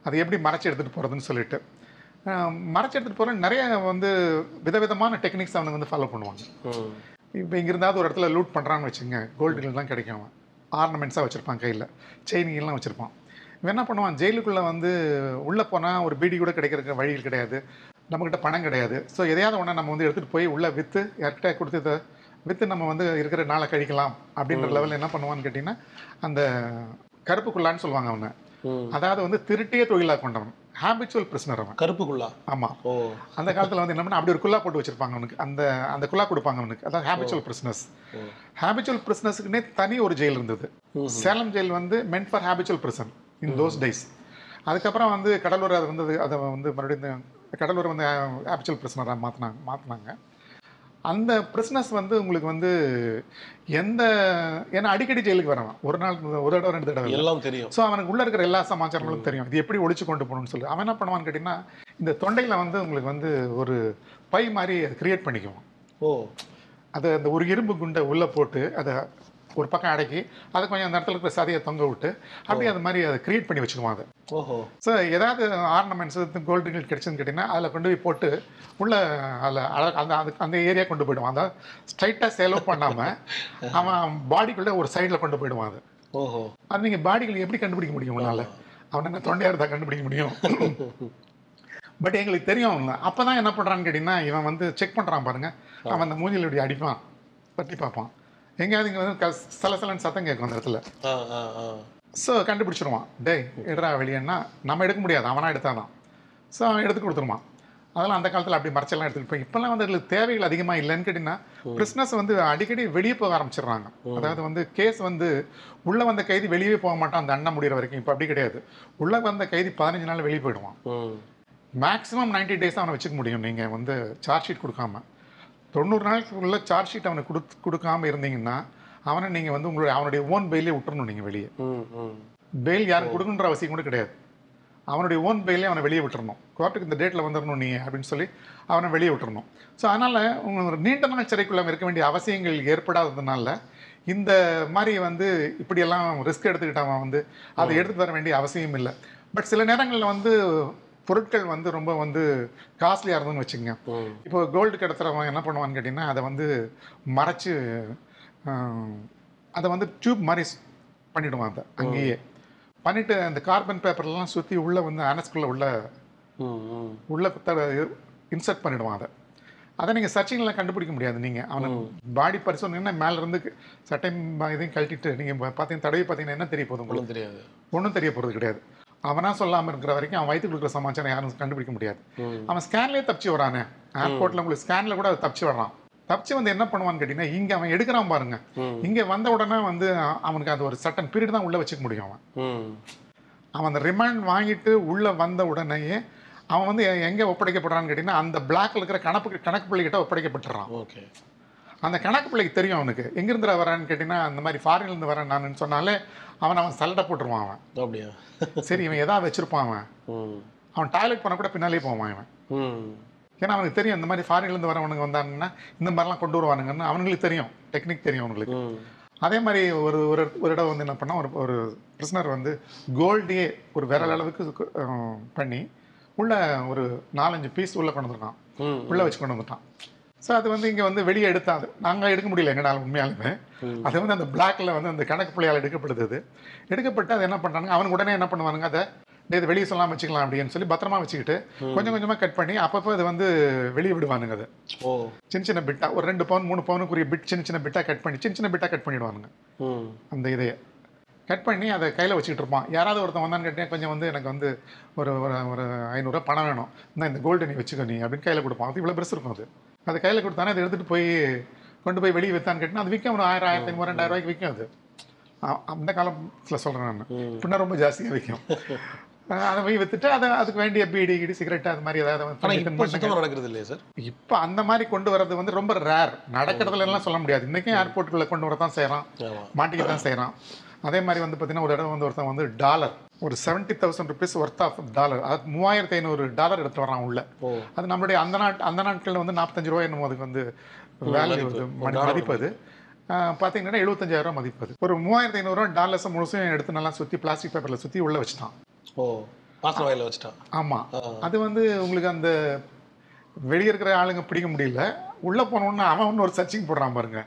அது எப்படி மறைச்சு எடுத்துகிட்டு போகிறதுன்னு சொல்லிட்டு. மறைச்சு எடுத்துகிட்டு போகிற நிறைய வந்து விதவிதமான டெக்னிக்ஸ் அவனுக்கு வந்து ஃபாலோ பண்ணுவாங்க. இப்போ இங்கிருந்தாவது ஒரு இடத்துல லூட் பண்ணுறான்னு வச்சுங்க கோல்டுகள் தான் கிடைக்கும் ஆர்னமெண்ட்ஸாக வச்சுருப்பான் கையில் செயினிங்கெல்லாம் வச்சுருப்பான். இவன் என்ன பண்ணுவான்? ஜெயிலுக்குள்ளே வந்து உள்ளே போனால் ஒரு பீடி கூட கிடைக்கிறதுக்கு வழிகள் கிடையாது. நம்மக்கிட்ட பணம் கிடையாது. ஸோ எதையாவது ஒன்று நம்ம வந்து எடுத்துகிட்டு போய் உள்ளே விற்று யார்கிட்ட கொடுத்து விற்று நம்ம வந்து இருக்கிற நாளை கழிக்கலாம் அப்படின்ற லெவலில் என்ன பண்ணுவான்னு கேட்டிங்கன்னா அந்த கருப்புக்குள்ளான்னு சொல்லுவாங்க அவனை. அதாவது வந்து திருட்டியே தொழிலாக கொண்டவன். ஹேபிச்சுவல் பிரிஸ்னர் அவன். கருப்புக்குள்ளா? ஆமாம் ஓ. அந்த காலத்தில் வந்து என்ன பண்ணா, அப்படி ஒரு குல்லா போட்டு வச்சிருப்பாங்க அவனுக்கு. அந்த அந்த குல்லா கொடுப்பாங்க அவனுக்கு. அதான் ஹேபிச்சுவல் பிரிஸ்னஸ் ஹேபிச்சுவல் பிரிஸ்னஸ்க்குனே தனி ஒரு ஜெயில் இருந்தது. சேலம் ஜெயில் வந்து meant for habitual prison in those days. அதுக்கப்புறம் வந்து கடலூர் அது வந்து அதை வந்து மறுபடியும் கடலூர் வந்து ஹேபிச்சுவல் பிரிசனராக மாற்றினாங்க மாற்றினாங்க அந்த பிரிஸ்னஸ் வந்து உங்களுக்கு வந்து எந்த ஏன்னா அடிக்கடி ஜெயிலுக்கு வரலாம் ஒரு நாள் ஒரு தடவை ரெண்டு தடவை. எல்லாம் தெரியும். ஸோ அவனுக்கு உள்ள இருக்கிற எல்லா சமாச்சாரங்களும் தெரியும். இது எப்படி ஒழிச்சு கொண்டு போகணும்னு சொல்லி. அவன் என்ன பண்ணுவான்னு கேட்டிங்கன்னா இந்த தொண்டையில வந்து உங்களுக்கு வந்து ஒரு பை மாதிரி கிரியேட் பண்ணிக்குவான். ஓ. அது அந்த ஒரு இரும்பு குண்டை உள்ள போட்டு அதை ஒரு பக்கம் அடக்கி அதை கொஞ்சம் அந்த இடத்துல இருக்கிற சதையை தொங்க விட்டு அப்படியே அது மாதிரி அதை கிரியேட் பண்ணி வச்சுக்குவான் அதை. ஓஹோ. ஸோ ஏதாவது ஆர்னமெண்ட்ஸ் கோல்டு கிடைச்சுன்னு கேட்டிங்கன்னா அதில் கொண்டு போய் போட்டு உள்ள அதில் அந்த அந்த அந்த ஏரியா [LAUGHS] கொண்டு போயிடுவான் அதை ஸ்ட்ரைட்டாக செலவு பண்ணாமல் அவன் பாடிக்குள்ளே ஒரு சைடில் கொண்டு போயிடுவான் அது. ஓஹோ. அது நீங்கள் பாடிகளை எப்படி கண்டுபிடிக்க முடியும் உன்னால? அவன் என்ன தொண்டையாக இருந்தால் கண்டுபிடிக்க முடியும்? [LAUGHS] பட் எங்களுக்கு தெரியும். அவன் அப்போ தான் என்ன பண்ணுறான்னு கேட்டிங்கன்னா இவன் வந்து செக் பண்ணுறான் பாருங்க. அவன் அந்த மூஞ்சில் இப்படி அடிப்பான். தட்டி பார்ப்பான். எங்கேயாவது இங்கே வந்து க- சலசலன்னு சத்தம் கேட்கும் அந்த இடத்துல. ஸோ கண்டுபிடிச்சிருவான். டேய் எடுறா வெளியேன்னா நம்ம எடுக்க முடியாது அவனா எடுத்தாதான். ஸோ அவன் எடுத்து கொடுத்துருவான். அதெல்லாம் அந்த காலத்தில் அப்படி மறைச்செல்லாம் எடுத்துக்கிட்டு போய் இப்போல்லாம் வந்து அதுல தேவைகள் அதிகமாக இல்லைன்னு கேட்டிங்கன்னா பிரிஸ்னஸ் வந்து அடிக்கடி வெளியே போக ஆரம்பிச்சிடுறாங்க. அதாவது வந்து கேஸ் வந்து உள்ளே வந்த கைதி வெளியே போக மாட்டான் அந்த அண்ணன் முடிகிற வரைக்கும். இப்போ அப்படி கிடையாது. உள்ளே வந்த கைதி பதினஞ்சு நாள் வெளியே போயிடுவான். மேக்ஸிமம் 90 டேஸ் அவனை வச்சுக்க முடியும். நீங்கள் வந்து சார்ஜ் ஷீட் கொடுக்காம. தொண்ணூறு நாளுக்குள்ள சார்ஜ் ஷீட் அவனுக்கு கொடுத்து கொடுக்காம இருந்தீங்கன்னா அவனை நீங்கள் வந்து உங்களுடைய அவனுடைய ஓன் பெயிலே விட்டுறணும் நீங்கள் வெளியே. பெயில் யாரும் கொடுக்கணுன்ற அவசியம் கூட கிடையாது. அவனுடைய ஓன் பெயிலே அவனை வெளியே விட்டுறணும். கோர்ட்டுக்கு இந்த டேட்டில் வந்துடணும் நீ அப்படின்னு சொல்லி அவனை வெளியே விட்டுறணும். ஸோ அதனால் உங்க நீண்ட நாள் சிறைக்குள்ள இருக்க வேண்டிய அவசியங்கள் ஏற்படாததுனால இந்த மாதிரி வந்து இப்படியெல்லாம் ரிஸ்க் எடுத்துக்கிட்டு அவன் வந்து அதை எடுத்துட்டு வர வேண்டிய அவசியம் இல்லை. பட் சில நேரங்களில் வந்து பொருட்கள் வந்து ரொம்ப வந்து காஸ்ட்லியாக இருந்ததுன்னு வச்சுக்கோங்க. ம் இப்போ கோல்டு கடத்துறவன் என்ன பண்ணுவான்னு கேட்டிங்கன்னா அதை வந்து மறைச்சு அதை வந்து டியூப் மாதிரி பண்ணிடுவான் அதை அங்கேயே. பண்ணிட்டு அந்த கார்பன் பேப்பர்லாம் சுற்றி உள்ளே வந்து அனஸ்குள்ளே உள்ள உள்ள இன்சர்ட் பண்ணிடுவான் அதை. அதை நீங்கள் சர்ச்சிங்லாம் கண்டுபிடிக்க முடியாது நீங்கள் அவனுக்கு பாடி பரிசோதனைன்னா மேல இருந்து சட்டை இதையும் கழட்டிட்டு நீங்கள் பார்த்தீங்க தடவி பார்த்தீங்கன்னா என்ன தெரிய போகுது உங்களுக்கு? தெரியாது. ஒன்றும் தெரிய போகிறது கிடையாது. அவனா சொல்லாமல் இருக்கிற வரைக்கும் அவன் வயிற்றுக்கு இருக்கிற சமாச்சாரம் யாரும் கண்டுபிடிக்க முடியாது. அவன் ஸ்கேன்லேயே தப்பிச்சு வரானே. ஏர்போர்ட்டில் உங்களுக்கு ஸ்கேனில் கூட தப்பிச்சு வர்றான். தப்பிச்சு வந்து என்ன பண்ணுவான்னு கேட்டிங்கன்னா இங்கே அவன் எடுக்கிறான் பாருங்க. இங்கே வந்த உடனே வந்து அவனுக்கு அது ஒரு சட்டன் பீரியட் தான் உள்ளே வச்சுக்க முடியும் அவன். அவன் அந்த ரிமாண்ட் வாங்கிட்டு உள்ளே வந்த உடனேயே அவன் வந்து எங்கே ஒப்படைக்கப்படுறான்னு கேட்டிங்கன்னா அந்த பிளாக்ல இருக்கிற கணக்கு கணக்கு பிள்ளைகிட்ட ஒப்படைக்கப்பட்டுறான். ஓகே. அந்த கணக்கு பிள்ளைக்கு தெரியும் அவனுக்கு. எங்கிருந்து வரான்னு கேட்டிங்கன்னா அந்த மாதிரி ஃபாரின்லேருந்து வரேன் நான் சொன்னாலே அவன் அவன் சல்லடை போட்டுருவான் அவன். அப்படியா? சரி இவன் எதா வச்சிருப்பான் அவன். அவன் டாய்லெட் பண்ண கூட பின்னாலே போவான் இவன். ம். ஏன்னா அவனுக்கு தெரியும் இந்த மாதிரி ஃபாரின்லேருந்து வரவனுங்க வந்தாங்கன்னா இந்த மாதிரிலாம் கொண்டு வருவானுங்கன்னு அவனுங்களுக்கு தெரியும். டெக்னிக் தெரியும் அவனுங்களுக்கு. அதே மாதிரி ஒரு ஒரு ஒரு இடம் வந்து என்ன பண்ணா ஒரு ஒரு பிரிசனர் வந்து கோல்டையே ஒரு விரல் அளவுக்கு பண்ணி உள்ள ஒரு நாலஞ்சு பீஸ் உள்ள கொண்டு வந்திருக்கான் உள்ள வச்சு கொண்டு வந்துட்டான். ஸோ அது வந்து இங்கே வந்து வெளியே எடுத்தா அது. நாங்கள் எடுக்க முடியல எங்களால் உண்மையாலுமே. அது வந்து அந்த பிளாக்ல வந்து அந்த கணக்கு பிள்ளையால் எடுக்கப்படுது எடுக்கப்பட்டு அது என்ன பண்ணுறாங்க அவனுக்கு உடனே என்ன பண்ணுவானுங்க? அதை இதை வெளியே சொல்லாமல் வச்சுக்கலாம் அப்படின்னு சொல்லி பத்திரமா வச்சுக்கிட்டு கொஞ்சம் கொஞ்சமாக கட் பண்ணி அப்பப்போ அது வந்து வெளியே விடுவானுங்க அது. சின்ன சின்ன பிட்டா ஒரு ரெண்டு பவுன் மூணு பவுனுக்குரிய பிட் சின்ன சின்ன பிட்டா கட் பண்ணி சின்ன சின்ன பிட்டா கட் பண்ணிடுவானுங்க. அந்த இதையை. கட் பண்ணி அதை கையில் வச்சுக்கிட்டு இருப்பான். யாராவது ஒருத்தன் வந்தான்னு கேட்டேன் கொஞ்சம் வந்து எனக்கு வந்து ஒரு ஒரு ஒரு ஐநூறுரூவா பணம் வேணும். இந்த இந்த கோல்டு நீ வச்சுக்கோ நீ அப்படின்னு கையில் கொடுப்பான். அது இவ்வளோ பெருசு இருக்கும் அது. அது கையில் கொடுத்தானே அதை எடுத்துகிட்டு போய் கொண்டு போய் வெளியே விற்றான்னு கேட்டினா அது விற்கும். ஒரு ஆயிரம் ஆயிரத்தி ஐநூறு ரெண்டாயிரம் ரூபாய்க்கு விற்கும் அது. அந்த காலத்தில் சொல்கிறேன் நான். பின்ன ரொம்ப ஜாஸ்தியாக விற்கும். அதை போய் வித்துட்டு அதை அதுக்கு வேண்டிய பீடி கிடி சிகரெட் அது மாதிரி ஏதாவது நடக்கிறது இல்லையா சார்? இப்போ அந்த மாதிரி கொண்டு வரது வந்து ரொம்ப ரேர் நடக்கிறதுல எல்லாம் சொல்ல முடியாது. இன்றைக்கும் ஏர்போர்ட்டுக்குள்ளே கொண்டு வர தான் செய்கிறான் ஆமாம் மாட்டிக்க தான் செய்கிறான் அதே மாதிரி வந்து பார்த்தீங்கன்னா ஒரு இடம் வந்து ஒருத்தன் வந்து டாலர் ஒரு seventy thousand rupees worth of dollar அது மூவாயிரத்தி ஐநூறு டாலர் எடுத்து வரான் உள்ள. அது நம்மளுடைய அந்த நாட் அந்த நாட்களில் வந்து நாற்பத்தஞ்சு ரூபாய் என்னமோ அதுக்கு வந்து வேல்யூ டாலர் மதிப்பு. அது பார்த்தீங்கன்னா எழுபத்தஞ்சாயிரம் ரூபாய் மதிப்பு. அது ஒரு மூவாயிரத்தி ஐநூறுரூவா டாலர்ஸை முழுசும் எடுத்து நல்லா சுற்றி பிளாஸ்டிக் பேப்பரில் சுற்றி உள்ளே வச்சுட்டான். ஓ வாசன வாயில வச்சுட்டான். ஆமாம். அது வந்து உங்களுக்கு அந்த வெளியே இருக்கிற ஆளுங்க பிடிக்க முடியல. உள்ளே போனோன்னு அவன் ஒன்று ஒரு சர்ச்சிங் போடுறான் பாருங்க.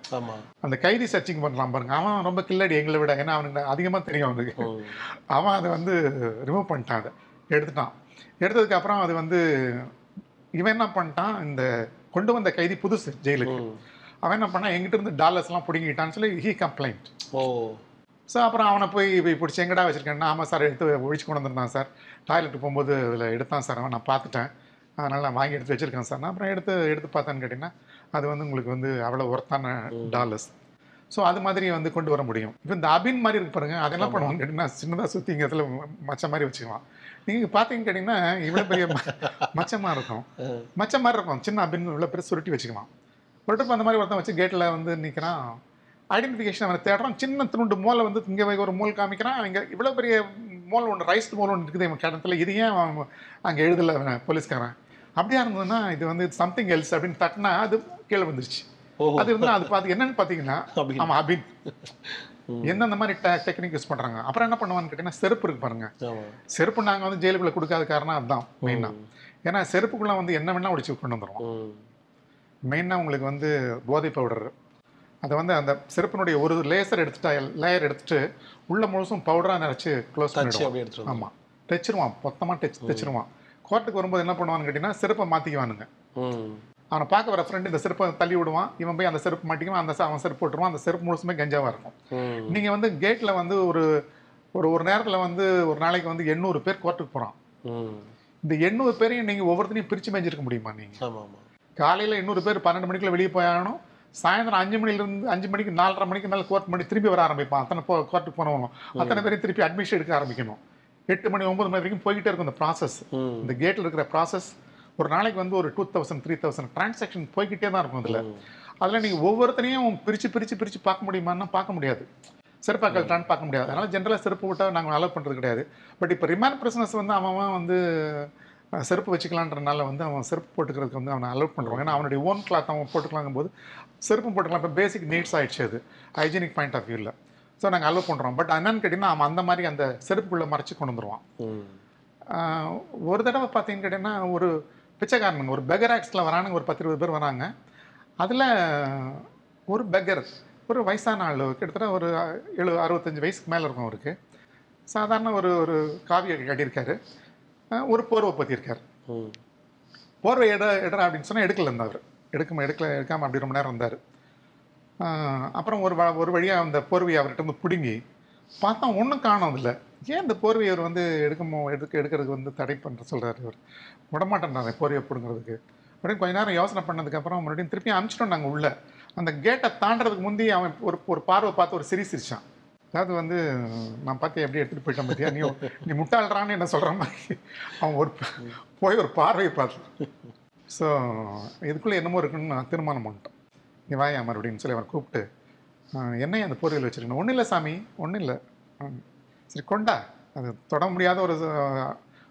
அந்த கைதி சர்ச்சிங் பண்ணுறான் பாருங்க. அவன் ரொம்ப கில்லடி எங்களை விட. ஏன்னா அவனுக்கு அதிகமாக தெரியும் அவனுக்கு. அவன் அதை வந்து ரிமூவ் பண்ணிட்டான் அதை. எடுத்துட்டான். எடுத்ததுக்கு அப்புறம் அது வந்து இவன் என்ன பண்ணிட்டான்? இந்த கொண்டு வந்த கைதி புதுசு ஜெயிலுக்கு. அவன் என்ன பண்ணான்? எங்கிட்ட இருந்து டாலர்ஸ்லாம் பிடுங்கிட்டான்னு சொல்லி ஹீ கம்ப்ளைண்ட் ஓ. ஸோ அப்புறம் அவனை போய் போய் பிடிச்சி எங்கடா வச்சிருக்கேன்னா? ஆமாம் சார் எடுத்து ஒழிச்சு கொண்டு வந்திருந்தான் சார். டாய்லெட் போகும்போது அதில் எடுத்தான் சார் அவன். நான் பார்த்துட்டேன். அதனால் நான் வாங்கி எடுத்து வச்சிருக்கேன் சார். நான் அப்புறம் எடுத்து எடுத்து பார்த்தேன்னு கேட்டிங்கன்னா அது வந்து உங்களுக்கு வந்து அவ்வளோ ஒர்த்தான டாலர்ஸ் ஸோ அது மாதிரி வந்து கொண்டு வர முடியும். இப்போ இந்த அபின் மாதிரி இருக்கு பாருங்க அது என்ன பண்ணுவாங்க கேட்டிங்கன்னா சின்னதாக சுற்றி இங்கே இதில் மச்ச மாதிரி வச்சுக்குவான். நீங்கள் பார்த்தீங்கன்னு கேட்டிங்கன்னா இவ்வளோ பெரிய மச்சமாக இருக்கும். மச்ச மாதிரி இருக்கும். சின்ன அபின் இவ்வளோ பெரிய சுருட்டி வச்சுக்குவான். ஒரு ட்ரிப் அந்த மாதிரி ஒருத்தன் வச்சு கேட்டில் வந்து நிற்கிறான் ஐடென்டிஃபிகேஷன் அவனை தேடுறான். சின்ன துண்டு மோலை வந்து இங்கே ஒரு மோல் காமிக்கிறான். இங்கே இவ்வளோ பெரிய மோல் ஒன்று ரைஸ் மோல் ஒன்று இருக்குது இவன் கிடத்துல இது ஏன் அங்கே எழுதலை அவன் போலீஸ்காரன்? அப்படியா இருந்ததுன்னா இது வந்து சம்திங் எல்ஸ் அப்படின்னு தட்டினா அது கீழே வந்துருச்சு அது வந்து அது பார்த்து என்னன்னு பார்த்தீங்கன்னா அபின். ஆமாம் அபின் எந்தெந்த மாதிரி டெக்னிக் யூஸ் பண்ணுறாங்க அப்புறம் என்ன பண்ணுவான்னு கேட்டிங்கன்னா செருப்பு இருக்கு பாருங்க. செருப்பு நாங்கள் வந்து ஜெயிலுக்குள்ளே கொடுக்காத காரணம் அதுதான் மெயினாக ஏன்னா செருப்புக்குள்ளே வந்து என்ன வேணால் ஒழிச்சு கொண்டு வந்துடுவோம் ம். மெயினாக உங்களுக்கு வந்து போதை பவுடர் அதை வந்து அந்த செருப்பினுடைய ஒரு லேசர் எடுத்துட்டா லேயர் எடுத்துட்டு உள்ள முழுசும் பவுடராக நினச்சி க்ளோஸ் பண்ணிடுவோம். ஆமாம் தைச்சிருவான். மொத்தமாக தைச்சு தைச்சிருவான். கோர்ட்டுக்கு வரும்போது என்ன பண்ணுவான்னு கேட்டிங்கன்னா செருப்பை மாற்றிக்குவானுங்க. அவனை பார்க்க வர ஃப்ரெண்டு இந்த செருப்பை தள்ளி விடுவான். இவன் போய் அந்த செருப்பு மாட்டிக்குவான். அந்த அவன் செருப்பு போட்டுருவான். அந்த செருப்பு முழுசுமே கஞ்சாவாக இருக்கும். நீங்கள் வந்து கேட்டில் வந்து ஒரு ஒரு ஒரு நேரத்தில் வந்து ஒரு நாளைக்கு வந்து எண்ணூறு பேர் கோர்ட்டுக்கு போகிறான். இந்த எண்ணூறு பேரையும் நீங்கள் ஒவ்வொருத்தரையும் பிரித்து மேய்ஞ்சிருக்க முடியுமா நீங்கள் காலையில் எண்ணூறு பேர் பன்னெண்டு மணிக்குள்ள வெளியே போய் ஆகணும் சாயந்தரம் அஞ்சு மணிலேருந்து அஞ்சு மணிக்கு நாலரை மணிக்கு மேலே கோர்ட் மணி திரும்பி வர ஆரம்பிப்பான். அத்தனை போ கோர்ட்டுக்கு போனவங்க அத்தனை பேரையும் திருப்பி அட்மிஷன் எடுக்க ஆரம்பிக்கணும். எட்டு மணி ஒன்பது மணி வரைக்கும் போய்கிட்டே இருக்கும் இந்த ப்ராசஸ். இந்த கேட்டில் இருக்கிற ப்ராசஸ் ஒரு நாளைக்கு வந்து ஒரு two thousand three thousand transaction போய்கிட்டே தான் இருக்கும் அதில் அதில் நீங்கள் ஒவ்வொருத்தனையும் பிரித்து பிரித்து பிரித்து பார்க்க முடியுமான்னா பார்க்க முடியாது. செருப்பாக்கள் தான் பார்க்க முடியாது. அதனால் ஜென்ரலாக செருப்பு விட்டால் நாங்கள் அலோவ் பண்ணுறது கிடையாது. பட் இப்போ ரிமாண்ட் பிரிசனஸ் வந்து அவன் அவன் வந்து செருப்பு வச்சுக்கலான்றனால வந்து அவன் செருப்பு போட்டுக்கிறதுக்கு வந்து அவனை அலோவ் பண்ணுறான் ஏன்னா அவனுடைய ஓன் கிளாத் அவன் போட்டுக்கலாங்கும் போது செருப்பு போட்டுக்கலாம். இப்போ பேசிக் நீட்ஸ் ஆயிடுச்சு அது. ஹைஜீனிக் பாயிண்ட் ஆஃப் வியூவில் ஸோ நாங்கள் அலோவ் பண்ணுறோம் பட் என்னன்னு கேட்டிங்கன்னா அவன் அந்த மாதிரி அந்த செருப்புக்குள்ளே மறைச்சு கொண்டு. ஆஹ் ஒரு தடவை பார்த்தீங்கன்னு கேட்டிங்கன்னா ஒரு பிச்சைக்காரனுங்க ஒரு பெகர் ஆக்ஸில் வரானுங்க ஒரு பத்து இருபது பேர் வராங்க. அதில் ஒரு பெகர் ஒரு வயசான ஆள் கிட்டத்தட்ட ஒரு எழு அறுபத்தஞ்சு வயசுக்கு மேலே இருக்கும் அவருக்கு. சாதாரண ஒரு ஒரு காவியை கட்டியிருக்காரு. ஒரு போர்வை பற்றியிருக்கார். போர்வை எட எடுறா அப்படின்னு சொன்னால் எடுக்கல இருந்தார் அவர் எடுக்காம எடுக்கல எடுக்காமல் அப்படி ரொம்ப நேரம் இருந்தார். அப்புறம் ஒரு வ- ஒரு வழியாக அந்த போர்வையை அவர்கிட்ட வந்து பிடுங்கி பார்த்தா ஒன்றும் காணும் இல்லை ஏன் இந்த போர்வையை அவர் வந்து எடுக்கமோ எடுக்க எடுக்கிறதுக்கு வந்து தடை பண்ணுற சொல்கிறார் இவர். விடமாட்டேன்றாங்க போர்வையை பிடுங்கிறதுக்கு. அப்படின்னு கொஞ்ச நேரம் யோசனை பண்ணதுக்கப்புறம் மறுபடியும் திருப்பி அனுப்பிச்சிட்டோம் நாங்கள் உள்ளே. அந்த கேட்டை தாண்டதுக்கு முந்தி அவன் ஒரு ஒரு பார்வை பார்த்து ஒரு சிரி சிரிச்சான். அதாவது வந்து நான் பார்த்து எப்படி எடுத்துகிட்டு போயிட்டேன் பார்த்தியா நீ நீ முட்டாள்றான்னு என்ன சொல்கிற மாதிரி. அவன் ஒரு போய் ஒரு பார்வையை பார்த்து ஸோ இதுக்குள்ளே என்னமோ இருக்குன்னு நான் தீர்மானம் பண்ணிட்டோம். நீ வாயா மறுபடியும் சொல்லி அவன் கூப்பிட்டு "ஆஹ், என்னையா அந்த போர்வையில் வச்சிருக்கணும்? ஒன்றும் இல்லை சாமி ஒன்றும் இல்லை. சரி கொண்டா. அது தொட முடியாத ஒரு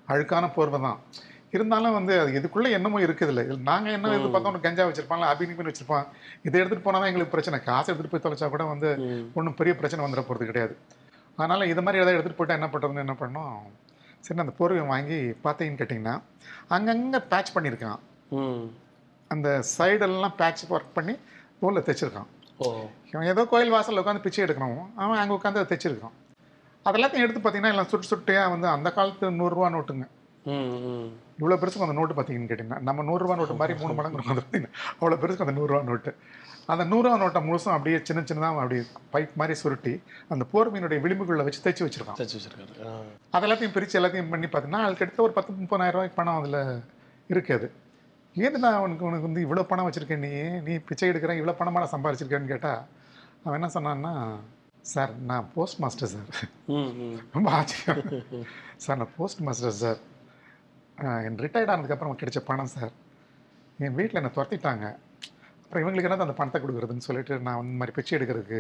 அழுக்கான போர்வை தான். இருந்தாலும் வந்து அது இதுக்குள்ளே என்னமோ இருக்குதுல்ல. இல்லை நாங்கள் என்ன எதிர்பார்த்தோம் ஒன்று கஞ்சா வச்சிருப்பான்ல அபினிப்பின் வச்சிருப்பான். இதை எடுத்துகிட்டு போனால் தான் எங்களுக்கு பிரச்சனை. காசு எடுத்துகிட்டு போய் தொலைச்சா கூட வந்து. ஒன்றும் பெரிய பிரச்சனை வந்துட போகிறது கிடையாது. அதனால் இது மாதிரி ஏதாவது எடுத்துகிட்டு போயிட்டா என்ன பண்ணுறதுன்னு என்ன பண்ணோம்? சரி அந்த போர்வையை வாங்கி பார்த்தீங்கன்னு கேட்டிங்கன்னா அங்கங்கே பேட்ச் பண்ணியிருக்கான். அந்த சைடெல்லாம் பேட்ச் ஒர்க் பண்ணி தோலில் தைச்சிருக்கான். இவன் ஏதோ கோயில் வாசலில் உட்காந்து பிச்சை எடுக்கணும். அவன் அங்கே உட்காந்து அதை தைச்சிருக்கான். அதெல்லாத்தையும் எடுத்து பார்த்தீங்கன்னா எல்லாம் சுட்டு சுட்டையாக வந்து அந்த காலத்து நூறுரூவா நோட்டுங்க. இவ்வளோ பெருசுக்கு அந்த நோட்டு பார்த்தீங்கன்னு கேட்டிங்கன்னா நம்ம நூறுரூவா நோட்டு மாதிரி மூணு மடங்கு இருக்கும் அது பார்த்தீங்கன்னா அவ்வளோ பெருசுக்கு அந்த நூறுரூவா நோட்டு. அந்த நூறுரூவா நோட்டை முழுசும் அப்படியே சின்ன சின்னதாக அப்படியே பைப் மாதிரி சுருட்டி அந்த போர்மையினுடைய விளிம்புகளில் வச்சு தைச்சு வச்சிருக்கான். தச்சு வச்சிருக்காரு. அதெல்லாத்தையும் பிரித்து எல்லாத்தையும் பண்ணி பார்த்தீங்கன்னா அதுக்கு எடுத்த ஒரு பத்து முப்பதாயிரம் ரூபாய்க்கு பணம் அதில் இருக்குது ஏதுடா அவனுக்கு உனக்கு வந்து இவ்வளோ பணம் வச்சுருக்க நீ? நீ பிச்சை எடுக்கிற இவ்வளோ பணமாக சம்பாரிச்சிருக்கேன்னு கேட்டால் அவன் என்ன சொன்னான்னா சார் நான் போஸ்ட் மாஸ்டர் சார். ரொம்ப ஆச்சரியம். சார் நான் போஸ்ட் மாஸ்டர் சார் என் ரிட்டையர்ட் ஆனதுக்கப்புறம் கிடைச்ச பணம் சார். என் வீட்டில் என்னை துரத்திட்டாங்க. அப்புறம் இவங்களுக்கு என்ன அந்த பணத்தை கொடுக்குறதுன்னு சொல்லிட்டு நான் வந்து மாதிரி பிச்சை எடுக்கிறதுக்கு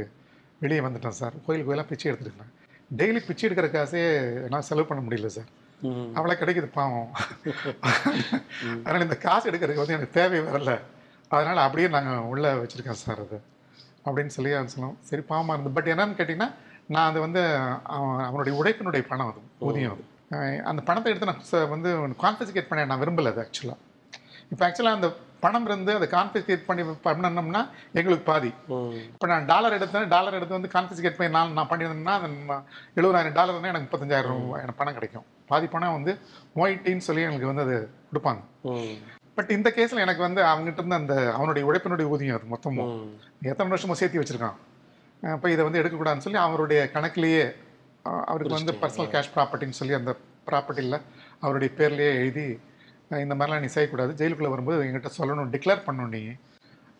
வெளியே வந்துட்டேன் சார். கோயில் கோயிலாக பிச்சை எடுத்துருக்கேன் டெய்லி பிச்சை எடுக்கிற காசே என்னால் செலவு பண்ண முடியல சார். ம். அவ்வளோ கிடைக்குது பாவம். அதனால் இந்த காசு எடுக்கிறதுக்கு வந்து எனக்கு தேவை வரல. அதனால் அப்படியே நாங்கள் உள்ளே வச்சுருக்கேன் சார் அது. அப்படின்னு சொல்லி சொன்னோம் சரி பாவமாக இருந்தது. பட் என்னன்னு கேட்டிங்கன்னா நான் அது வந்து அவன் அவனுடைய உழைப்பினுடைய பணம் அது ஊதியம் அது. அந்த பணத்தை எடுத்து நான் வந்து கான்ஃபிஸ்கேட் பண்ண நான் விரும்பலை அது ஆக்சுவலாக இப்போ ஆக்சுவலாக அந்த பணம் இருந்து அதை கான்ஃபிஸ்கேட் பண்ணி பண்ணணும்னா எங்களுக்கு பாதி. இப்போ நான் டாலர் எடுத்தேன். டாலர் எடுத்து வந்து கான்ஃபிஸ்கேட் பண்ணி நான் நான் பண்ணியிருந்தேன்னா எழுபதாயிரம் டாலர்னா எனக்கு முப்பத்தஞ்சாயிரம் ரூபாய் எனக்கு பணம் கிடைக்கும். பாதி பணம் வந்து மொய்ட்டின்னு சொல்லி எனக்கு வந்து அது கொடுப்பாங்க. பட் இந்த கேஸில் எனக்கு வந்து அவங்ககிட்ட இருந்து அந்த அவனுடைய உழைப்பினுடைய ஊதியம் அது மொத்தமும். எத்தனை வருஷமும் சேர்த்து வச்சிருக்கான்? அப்போ இதை வந்து எடுக்கக்கூடாதுன்னு சொல்லி அவருடைய கணக்குலேயே அவருக்கு வந்து பர்சனல் கேஷ் ப்ராப்பர்ட்டின்னு சொல்லி அந்த ப்ராப்பர்ட்டியில் அவருடைய பேர்லேயே எழுதி இந்த மாதிரிலாம் நீ செய்யக்கூடாது. ஜெயிலுக்குள்ளே வரும்போது எங்கிட்ட சொல்லணும் டிக்ளேர் பண்ணணும் நீ.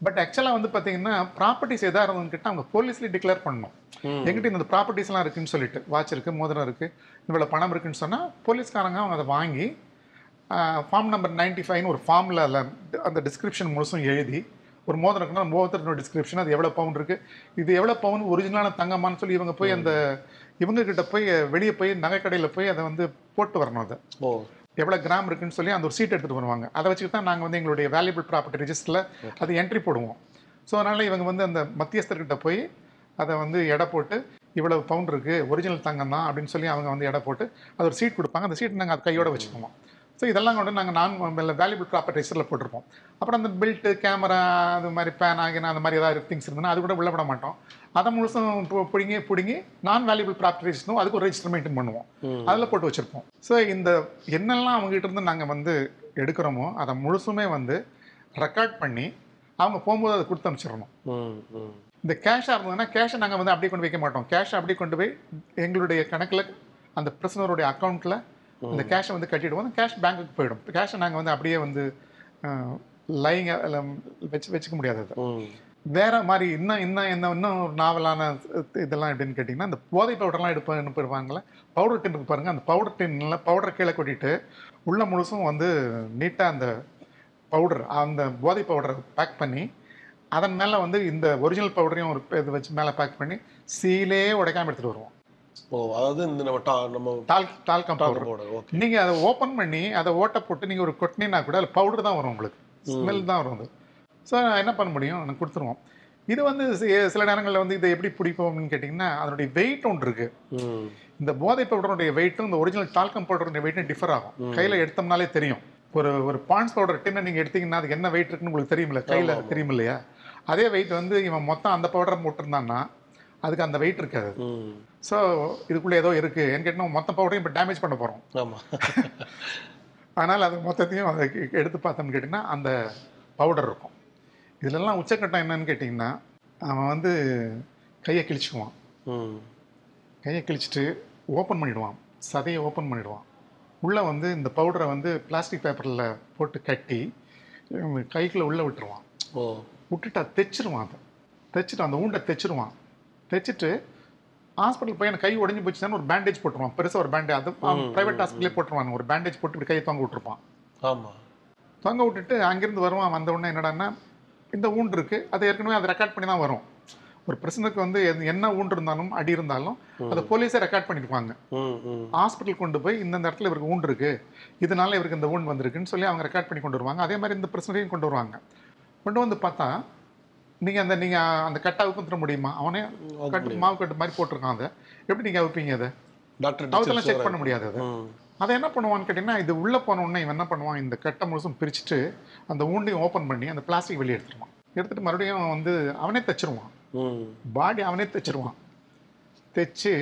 பட் ஆக்சுவலாக வந்து பார்த்தீங்கன்னா ப்ராப்பர்ட்டிஸ் எதாக இருந்ததுன்னு அவங்க போலீஸ்லேயே டிக்ளேர் பண்ணணும். எங்கிட்ட இந்த ப்ராப்பர்ட்டிஸ்லாம் இருக்குன்னு சொல்லிட்டு வாட்ச் இருக்குது மோதிரம் இருக்குது இவ்வளோ பணம் இருக்குன்னு சொன்னால் போலீஸ்காரங்க அவங்க அதை வாங்கி ஃபார்ம் நம்பர் நைன்டி ஃபைவ்னு ஒரு ஃபார்மில் அந்த டிஸ்கிரிப்ஷன் முழுசும் எழுதி ஒரு மோதிரம் இருக்குன்னா அந்த மோதிரத்தோட டிஸ்கிரிப்ஷன் அது எவ்வளோ பவுன் இருக்கு இது எவ்வளோ பவுன் ஒரிஜினலான தங்கமான்னு சொல்லி இவங்க போய் அந்த இவங்க கிட்ட போய் வெளியே போய் நகைக்கடையில் போய் அதை வந்து போட்டு வரணும் அதை. ஓ. எவ்வளோ கிராம் இருக்குன்னு சொல்லி அந்த ஒரு சீட் எடுத்துகிட்டு வருவாங்க. அதை வச்சுக்கிட்டு தான் நாங்கள் வந்து எங்களுடைய வேல்யூபிள் ப்ராப்பர்ட்டி ரிஜிஸ்டரில் அது என்ட்ரி போடுவோம். ஸோ அதனால் இவங்க வந்து அந்த மத்தியஸ்தர்கிட்ட போய் அதை வந்து எடை போட்டு இவ்வளவு பவுண்ட் இருக்குது ஒரிஜினல் தங்கம் தான் அப்படின்னு சொல்லி அவங்க வந்து எடை போட்டு அது ஒரு சீட் கொடுப்பாங்க. அந்த சீட் நாங்கள் அது கையோட வச்சுக்குவோம். ஸோ இதெல்லாம் கொண்டு நாங்கள் நான் வேல்யூபிள் ப்ராப்பர்ட்டி ரிஜிஸ்டரில் போட்டிருப்போம். அப்புறம் அந்த பெல்ட்டு கேமரா அது மாதிரி பேன் ஆகினா அந்த மாதிரி ஏதாவது திங்ஸ் இருந்ததுன்னா அது கூட உள்ள விட மாட்டோம். அதை முழுசும் பிடுங்கி பிடுங்கி நான் வேல்யூபிள் ப்ராப்பர்ட்டி ரிஜிஸ்டரும் அதுக்கு ஒரு ரெஜிஸ்டர் மெயின்டைன் பண்ணுவோம். அதில் போட்டு வச்சுருப்போம். ஸோ இந்த என்னெல்லாம் அவங்ககிட்ட இருந்து நாங்கள் வந்து எடுக்கிறோமோ அதை முழுசுமே வந்து ரெக்கார்ட் பண்ணி அவங்க போகும்போது அதை கொடுத்து அனுப்பிச்சிடணும். இந்த கேஷாக இருந்ததுன்னா கேஷை நாங்கள் வந்து அப்படியே கொண்டு வைக்க மாட்டோம். கேஷை அப்படியே கொண்டு போய் எங்களுடைய கணக்கில் அந்த பிரசனருடைய அக்கௌண்ட்டில் இந்த கேஷை வந்து கட்டிடுவோம். அந்த கேஷ் பேங்க்குக்கு போயிடும். கேஷை நாங்கள் வந்து அப்படியே வந்து லைங்க வச்சு வச்சுக்க முடியாது அதை. வேற மாதிரி இன்னும் இன்னும் என்ன இன்னும் ஒரு நாவலான இதெல்லாம் எப்படின்னு கேட்டிங்கன்னா இந்த போதை பவுடர்லாம் எடுப்ப அனுப்பிடுவாங்களே பவுடர் டின் இருக்கு பாருங்க. அந்த பவுடர் டின்னில் பவுடர் கீழே கொட்டிட்டு உள்ள முழுசும் வந்து நீட்டாக அந்த பவுடர் அந்த போதை பவுடரை பேக் பண்ணி அதன் மேலே வந்து இந்த ஒரிஜினல் பவுடரையும் ஒரு இது வச்சு மேலே பேக் பண்ணி சீலே உடைக்காம எடுத்துகிட்டு வருவோம். ஓ அதாவது இந்த நம்ம டா நம்ம டால் டால்கம் பவுடர் போட ஓகே நீங்கள் அதை ஓப்பன் பண்ணி அதை ஓட்டை போட்டு நீங்கள் ஒரு கொட்டினா கூட அதில் பவுடர் தான் வரும் உங்களுக்கு. ஸ்மெல் தான் வரும் அது. ஸோ என்ன பண்ண முடியும்? எனக்கு கொடுத்துருவோம். இது வந்து சில நேரங்களில் வந்து இதை எப்படி பிடிப்போம் அப்படின்னு கேட்டிங்கன்னா அதனுடைய வெயிட் ஒன்று இருக்கு. இந்த போதை பவுடருடைய வெயிட்டும் இந்த ஒரிஜினல் டால்கம் பவுடருடைய வெயிட்டும் டிஃபர் ஆகும். கையில் எடுத்தோம்னாலே தெரியும். ஒரு ஒரு பான்ஸ் பவுடர் டின்னை நீங்கள் எடுத்தீங்கன்னா அதுக்கு என்ன வெயிட் இருக்குன்னு உங்களுக்கு தெரியுமில்ல கையில் தெரியும் இல்லையா அதே வெயிட் வந்து இவன் மொத்தம் அந்த பவுடரை போட்டிருந்தான்னா அதுக்கு அந்த வெயிட் இருக்காது. ஸோ இதுக்குள்ளே ஏதோ இருக்குது ஏன்னு கேட்டால் மொத்த பவுடரையும் இப்போ டேமேஜ் பண்ண போகிறோம் ஆனால் [LAUGHS] அது மொத்தத்தையும் அதை எடுத்து பார்த்தோம்னு கேட்டிங்கன்னா அந்த பவுடர் இருக்கும். இதுலெல்லாம் உச்சக்கட்டம் என்னன்னு கேட்டிங்கன்னா அவன் வந்து கையை கிழிச்சுக்குவான். கையை கிழிச்சிட்டு ஓப்பன் பண்ணிடுவான். சதையை ஓப்பன் பண்ணிடுவான். உள்ளே வந்து இந்த பவுடரை வந்து பிளாஸ்டிக் பேப்பரில் போட்டு கட்டி கைக்குள்ளே உள்ளே விட்டுருவான். ஓ. விட்டுட்டா தைச்சிருவான் அதை. தைச்சிட்டு அந்த ஊண்டை தைச்சிருவான். தைச்சிட்டு ஹாஸ்பிட்டல் போய் எனக்கு கை உடஞ்சி போச்சுன்னா ஒரு பேண்டேஜ் போட்டுருவான். பெருசாக ஒரு பேண்டேஜ் அது ப்ரைவேட் ஹாஸ்பிட்டலே போட்டுருவான். ஒரு பேண்டேஜ் போட்டு இப்படி கையை தொங்க விட்டுருப்பான். ஆமா. தொங்க விட்டுட்டு அங்கேருந்து வருவான். வந்த உடனே என்னடான்னா இந்த ஊண்டு இருக்கு. அது ஏற்கனவே அதை ரெக்கார்ட் பண்ணி தான் வரும். ஒரு பிரச்சனைக்கு வந்து என்ன ஊண்டு இருந்தாலும் அடி இருந்தாலும் அதை போலீஸே ரெக்கார்ட் ம் ஹாஸ்பிட்டல் கொண்டு போய் இந்த இடத்துல இவருக்கு ஊண்டு இருக்கு. இதனால இவருக்கு இந்த ஊண்டு வந்திருக்குன்னு சொல்லி அவங்க ரெக்கார்ட் பண்ணி கொண்டு வருவாங்க. அதே மாதிரி இந்த பிரச்சனையும் கொண்டு வருவாங்க. கொண்டு வந்து பார்த்தா நீங்க அந்த நீங்க அந்த கட்டை அவுக்குற முடியுமா? அவனே கட்டு மாவு கட்டு மாதிரி போட்டிருக்கான் அதை. எப்படி நீங்க அவுப்பீங்க அதை? டாக்டர் அவுத்தெல்லாம் செக் பண்ண முடியாது அதை. என்ன பண்ணுவான்னு கேட்டிங்கன்னா இது உள்ளே போன உடனே இவன் என்ன பண்ணுவான்? இந்த கட்டை முழுசும் பிரிச்சுட்டு அந்த ஊண்டையும் ஓப்பன் பண்ணி அந்த பிளாஸ்டிக் வெளியே எடுத்துருவான். எடுத்துட்டு மறுபடியும் வந்து அவனே தைச்சிருவான். பாடி அவனே தைச்சிருவான். தைச்சு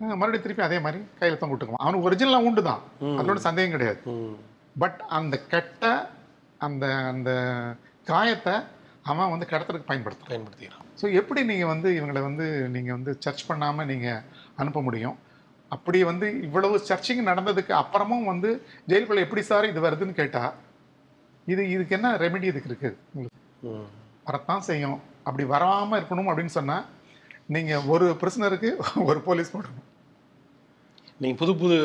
மறுபடியும் திருப்பி அதே மாதிரி கையில் தொங்க விட்டுக்குவான் அவனுக்கு ஒரிஜினலாக உண்டு தான். அதோட சந்தேகம் கிடையாது. பட் அந்த கட்டை அந்த அந்த காயத்தை அவன் வந்து கடத்துறதுக்கு பயன்படுத்துறான். பயன்படுத்திக்கிறான். ஸோ எப்படி நீங்கள் வந்து இவங்களை வந்து நீங்கள் வந்து சர்ச் பண்ணாமல் நீங்கள் அனுப்ப முடியும்? அப்படி வந்து இவ்வளவு சர்ச்சிங் நடந்ததுக்கு அப்புறமும் வந்து ஜெயிலுக்குள்ள எப்படி சார் இது வருதுன்னு கேட்டால் இது இதுக்கு என்ன ரெமெடி இதுக்கு இருக்குது உங்களுக்கு வரத்தான் செய்யும். அப்படி வராமல் இருக்கணும் அப்படின்னு சொன்னால் நீங்கள் ஒரு பிரச்சனருக்கு ஒரு போலீஸ் போடணும். நீங்க புது புது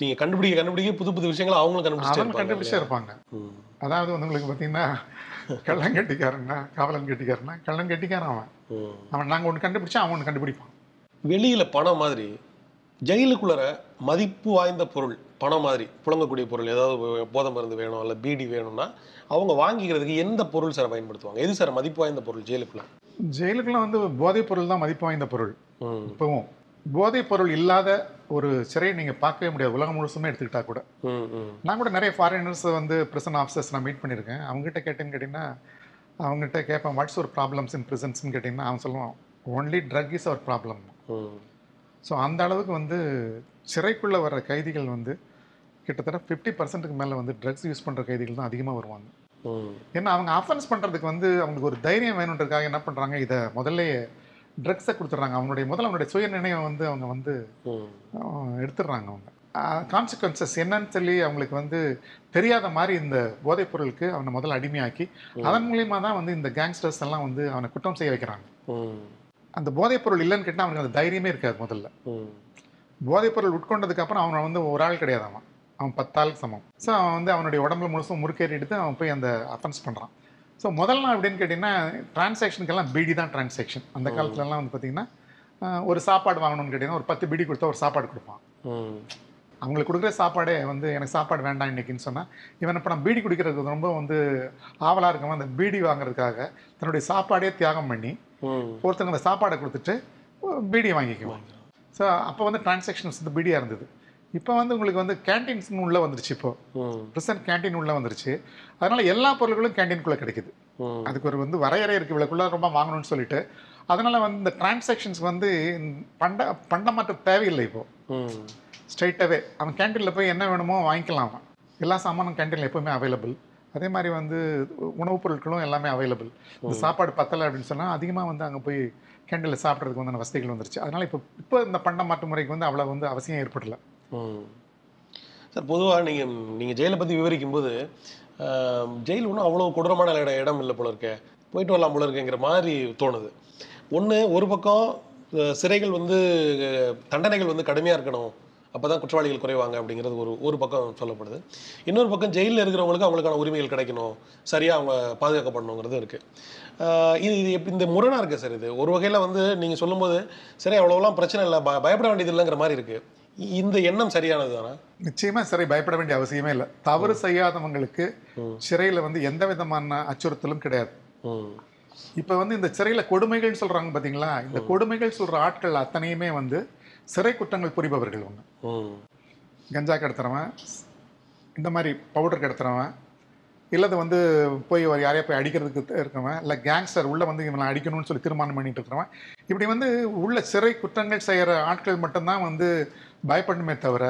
நீங்க கண்டுபிடிக்க கண்டுபிடிக்க புது புது விஷயங்களை அவங்களும் கண்டுபிடிச்சே கண்டுபிடிச்சே இருப்பாங்க அதாவது வந்து உங்களுக்கு பார்த்தீங்கன்னா கள்ளன் கட்டிக்காரன்னா காவலன் கட்டிக்காரன்னா கள்ளன் கட்டிக்காரன் அவன். அவன் நாங்கள் ஒன்று கண்டுபிடிச்சா அவன் ஒன்று கண்டுபிடிப்பான். வெளியில பணம் மாதிரி ஜெயிலுக்குள்ளார மதிப்பு வாய்ந்த பொருள் பணம் மாதிரி புழங்கக்கூடிய பொருள் ஏதாவது போதை மருந்து வேணும் இல்லை பீடி வேணும்னா அவங்க வாங்கிக்கிறதுக்கு எந்த பொருள் சார் பயன்படுத்துவாங்க? எது சார் மதிப்பு வாய்ந்த பொருள் ஜெயிலுக்குள்ள? ஜெயிலுக்குலாம் வந்து போதைப் பொருள் தான் மதிப்பு வாய்ந்த பொருள். இப்போவும். போதைப் பொருள் இல்லாத ஒரு சிறையை நீங்கள் பார்க்கவே முடியாது. உலகம் முழுசுமே எடுத்துக்கிட்டா கூட. நான் கூட நிறைய ஃபாரினர்ஸ் வந்து ப்ரிசன் ஆஃபீஸர்ஸ் நான் மீட் பண்ணியிருக்கேன். அவங்ககிட்ட கேட்டேன்னு கேட்டிங்கன்னா அவங்ககிட்ட கேட்பேன் வாட்ஸ் ஒரு ப்ராப்ளம்ஸ் இன் ப்ரிசன்ஸ்னு கேட்டிங்கன்னா அவன் சொல்லுவான் only drug is our problem so அந்த அளவுக்கு வந்து சிறைக்குள்ளே வர்ற கைதிகள் வந்து கிட்டத்தட்ட ஃபிஃப்டி பர்சன்ட்டுக்கு மேலே வந்து ட்ரக்ஸ் யூஸ் பண்ணுற கைதிகள் தான் அதிகமாக வருவாங்க. ஏன்னா அவங்க அஃபென்ஸ் பண்ணுறதுக்கு வந்து அவங்களுக்கு ஒரு தைரியம் வேணுன்றதுக்காக என்ன பண்ணுறாங்க இதை முதல்ல ட்ரக்ஸை கொடுத்துட்றாங்க. அவனுடைய முதல்ல அவனுடைய சுய நினைவை வந்து அவங்க வந்து எடுத்துடுறாங்க அவங்க. கான்சிக்வன்சஸ் என்னன்னு சொல்லி அவங்களுக்கு வந்து தெரியாத மாதிரி இந்த போதைப் பொருளுக்கு அவனை முதல்ல அடிமையாக்கி அதன் மூலியமா தான் வந்து இந்த கேங்ஸ்டர்ஸ் எல்லாம் வந்து அவனை குற்றம் செய்ய வைக்கிறாங்க. அந்த போதைப் பொருள் இல்லைன்னு கேட்டால் அவனுக்கு அந்த தைரியமே இருக்காது முதல்ல. போதைப் பொருள் உட்கொண்டதுக்கு அப்புறம் அவனை வந்து ஒரு ஆள் கிடையாது அவன். அவன் பத்தாளுக்கு சமம். ஸோ அவன் வந்து அவனுடைய உடம்புல முழுசும் முறுக்கேறி எடுத்து அவன் போய் அந்த அஃபென்ஸ் பண்ணுறான் ஸோ முதல் நாள் அப்படின்னு கேட்டிங்கன்னா டிரான்சாக்ஷனுக்கெல்லாம் பீடி தான் டிரான்சாக்ஷன் அந்த காலத்துலலாம் வந்து பார்த்தீங்கன்னா ஒரு சாப்பாடு வாங்கணும்னு கேட்டிங்கன்னா ஒரு பத்து பீடி கொடுத்தா ஒரு சாப்பாடு கொடுப்பான். அவங்களுக்கு கொடுக்குற சாப்பாடே வந்து எனக்கு சாப்பாடு வேண்டாம் இன்னைக்குன்னு சொன்னால் இவன் இப்போ நான் பீடி குடிக்கிறதுக்கு ரொம்ப வந்து ஆவலாக இருக்கவன் அந்த பீடி வாங்குறதுக்காக தன்னுடைய சாப்பாடே தியாகம் பண்ணி ஒருத்தங்க அந்த சாப்பாடை கொடுத்துட்டு பீடி வாங்கிக்குவான். ஸோ அப்போ வந்து டிரான்சாக்ஷன்ஸ் வந்து பீடியாக இருந்தது. இப்போ வந்து உங்களுக்கு வந்து கேன்டீன்ஸ்னு உள்ளே வந்துருச்சு இப்போ. ப்ரெசன்ட் கேன்டீன் உள்ளே வந்துருச்சு. அதனால எல்லா பொருட்களும் கேன்டீனுக்குள்ளே கிடைக்குது. அதுக்கு ஒரு வந்து வரையறை இருக்குது இவ்வளோக்குள்ள ரொம்ப வாங்கணும்னு சொல்லிட்டு. அதனால வந்து இந்த டிரான்சாக்ஷன்ஸ் வந்து பண்ட பண்டமாற்ற தேவையில்லை இப்போ. ம். ஸ்ட்ரைட்டாகவே அவன் கேன்டீனில் போய் என்ன வேணுமோ வாங்கிக்கலாம் அவன். எல்லா சாமானும் கேன்டீனில் எப்பவுமே அவைலபிள் அதே மாதிரி வந்து உணவுப் பொருட்களும் எல்லாமே அவைலபிள் இந்த சாப்பாடு பத்தலை அப்படின்னு சொன்னால் அதிகமாக வந்து அங்கே போய் கேன்டீனில் சாப்பிட்றதுக்கு வந்து வசதிகள் வந்துருச்சு. அதனால் இப்போ இப்போ இந்த பண்ட மாற்று முறைக்கு வந்து அவ்வளோ வந்து அவசியம் ஏற்படல. சார் பொதுவாக நீங்கள் நீங்கள் ஜெயிலை பற்றி விவரிக்கும் போது ஜெயில் ஒன்றும் அவ்வளோ கொடூரமான இடம் இடம் இல்லை போல இருக்கே. போயிட்டு வரலாம் போல இருக்கேங்கிற மாதிரி தோணுது. ஒன்று ஒரு பக்கம் சிறைகள் வந்து தண்டனைகள் வந்து கடுமையாக இருக்கணும். அப்போ தான் குற்றவாளிகள் குறைவாங்க அப்படிங்கிறது ஒரு ஒரு பக்கம் சொல்லப்படுது. இன்னொரு பக்கம் ஜெயிலில் இருக்கிறவங்களுக்கு அவங்களுக்கான உரிமைகள் கிடைக்கணும். சரியாக அவங்க பாதுகாக்கப்படணுங்கிறது இருக்குது இது இது எப்படி இந்த முரணாக இருக்குது சார் இது. ஒரு வகையில் வந்து நீங்கள் சொல்லும்போது சரி அவ்வளோலாம் பிரச்சனை இல்லை ப பயப்பட வேண்டியது இல்லைங்கிற மாதிரி இருக்குது இந்த எண்ணம் சரியானது தானே? நிச்சயமா சிறை பயப்பட வேண்டிய அவசியமே இல்லை. தவறு செய்யாதவங்களுக்கு சிறையில் வந்து எந்த விதமான அச்சுறுத்தலும் கிடையாது. இப்போ வந்து இந்த சிறையில் கொடுமைகள்னு சொல்றாங்க பார்த்தீங்களா இந்த கொடுமைகள் சொல்ற ஆட்கள் அத்தனையுமே வந்து சிறை குற்றங்கள் புரிபவர்கள் ஒன்று கஞ்சா கடத்துறவன் இந்த மாதிரி பவுடர் கடத்துறவன் இல்லது வந்து போய் ஒரு யாரையா போய் அடிக்கிறதுக்கு இருக்கிறவன் இருக்கவன் இல்லை கேங்ஸ்டர் உள்ளே வந்து இவனை அடிக்கணும்னு சொல்லி தீர்மானம் பண்ணிட்டு இருக்கிறவன். இப்படி வந்து உள்ள சிறை குற்றங்கள் செய்கிற ஆட்கள் மட்டும்தான் வந்து பயப்படணுமே தவிர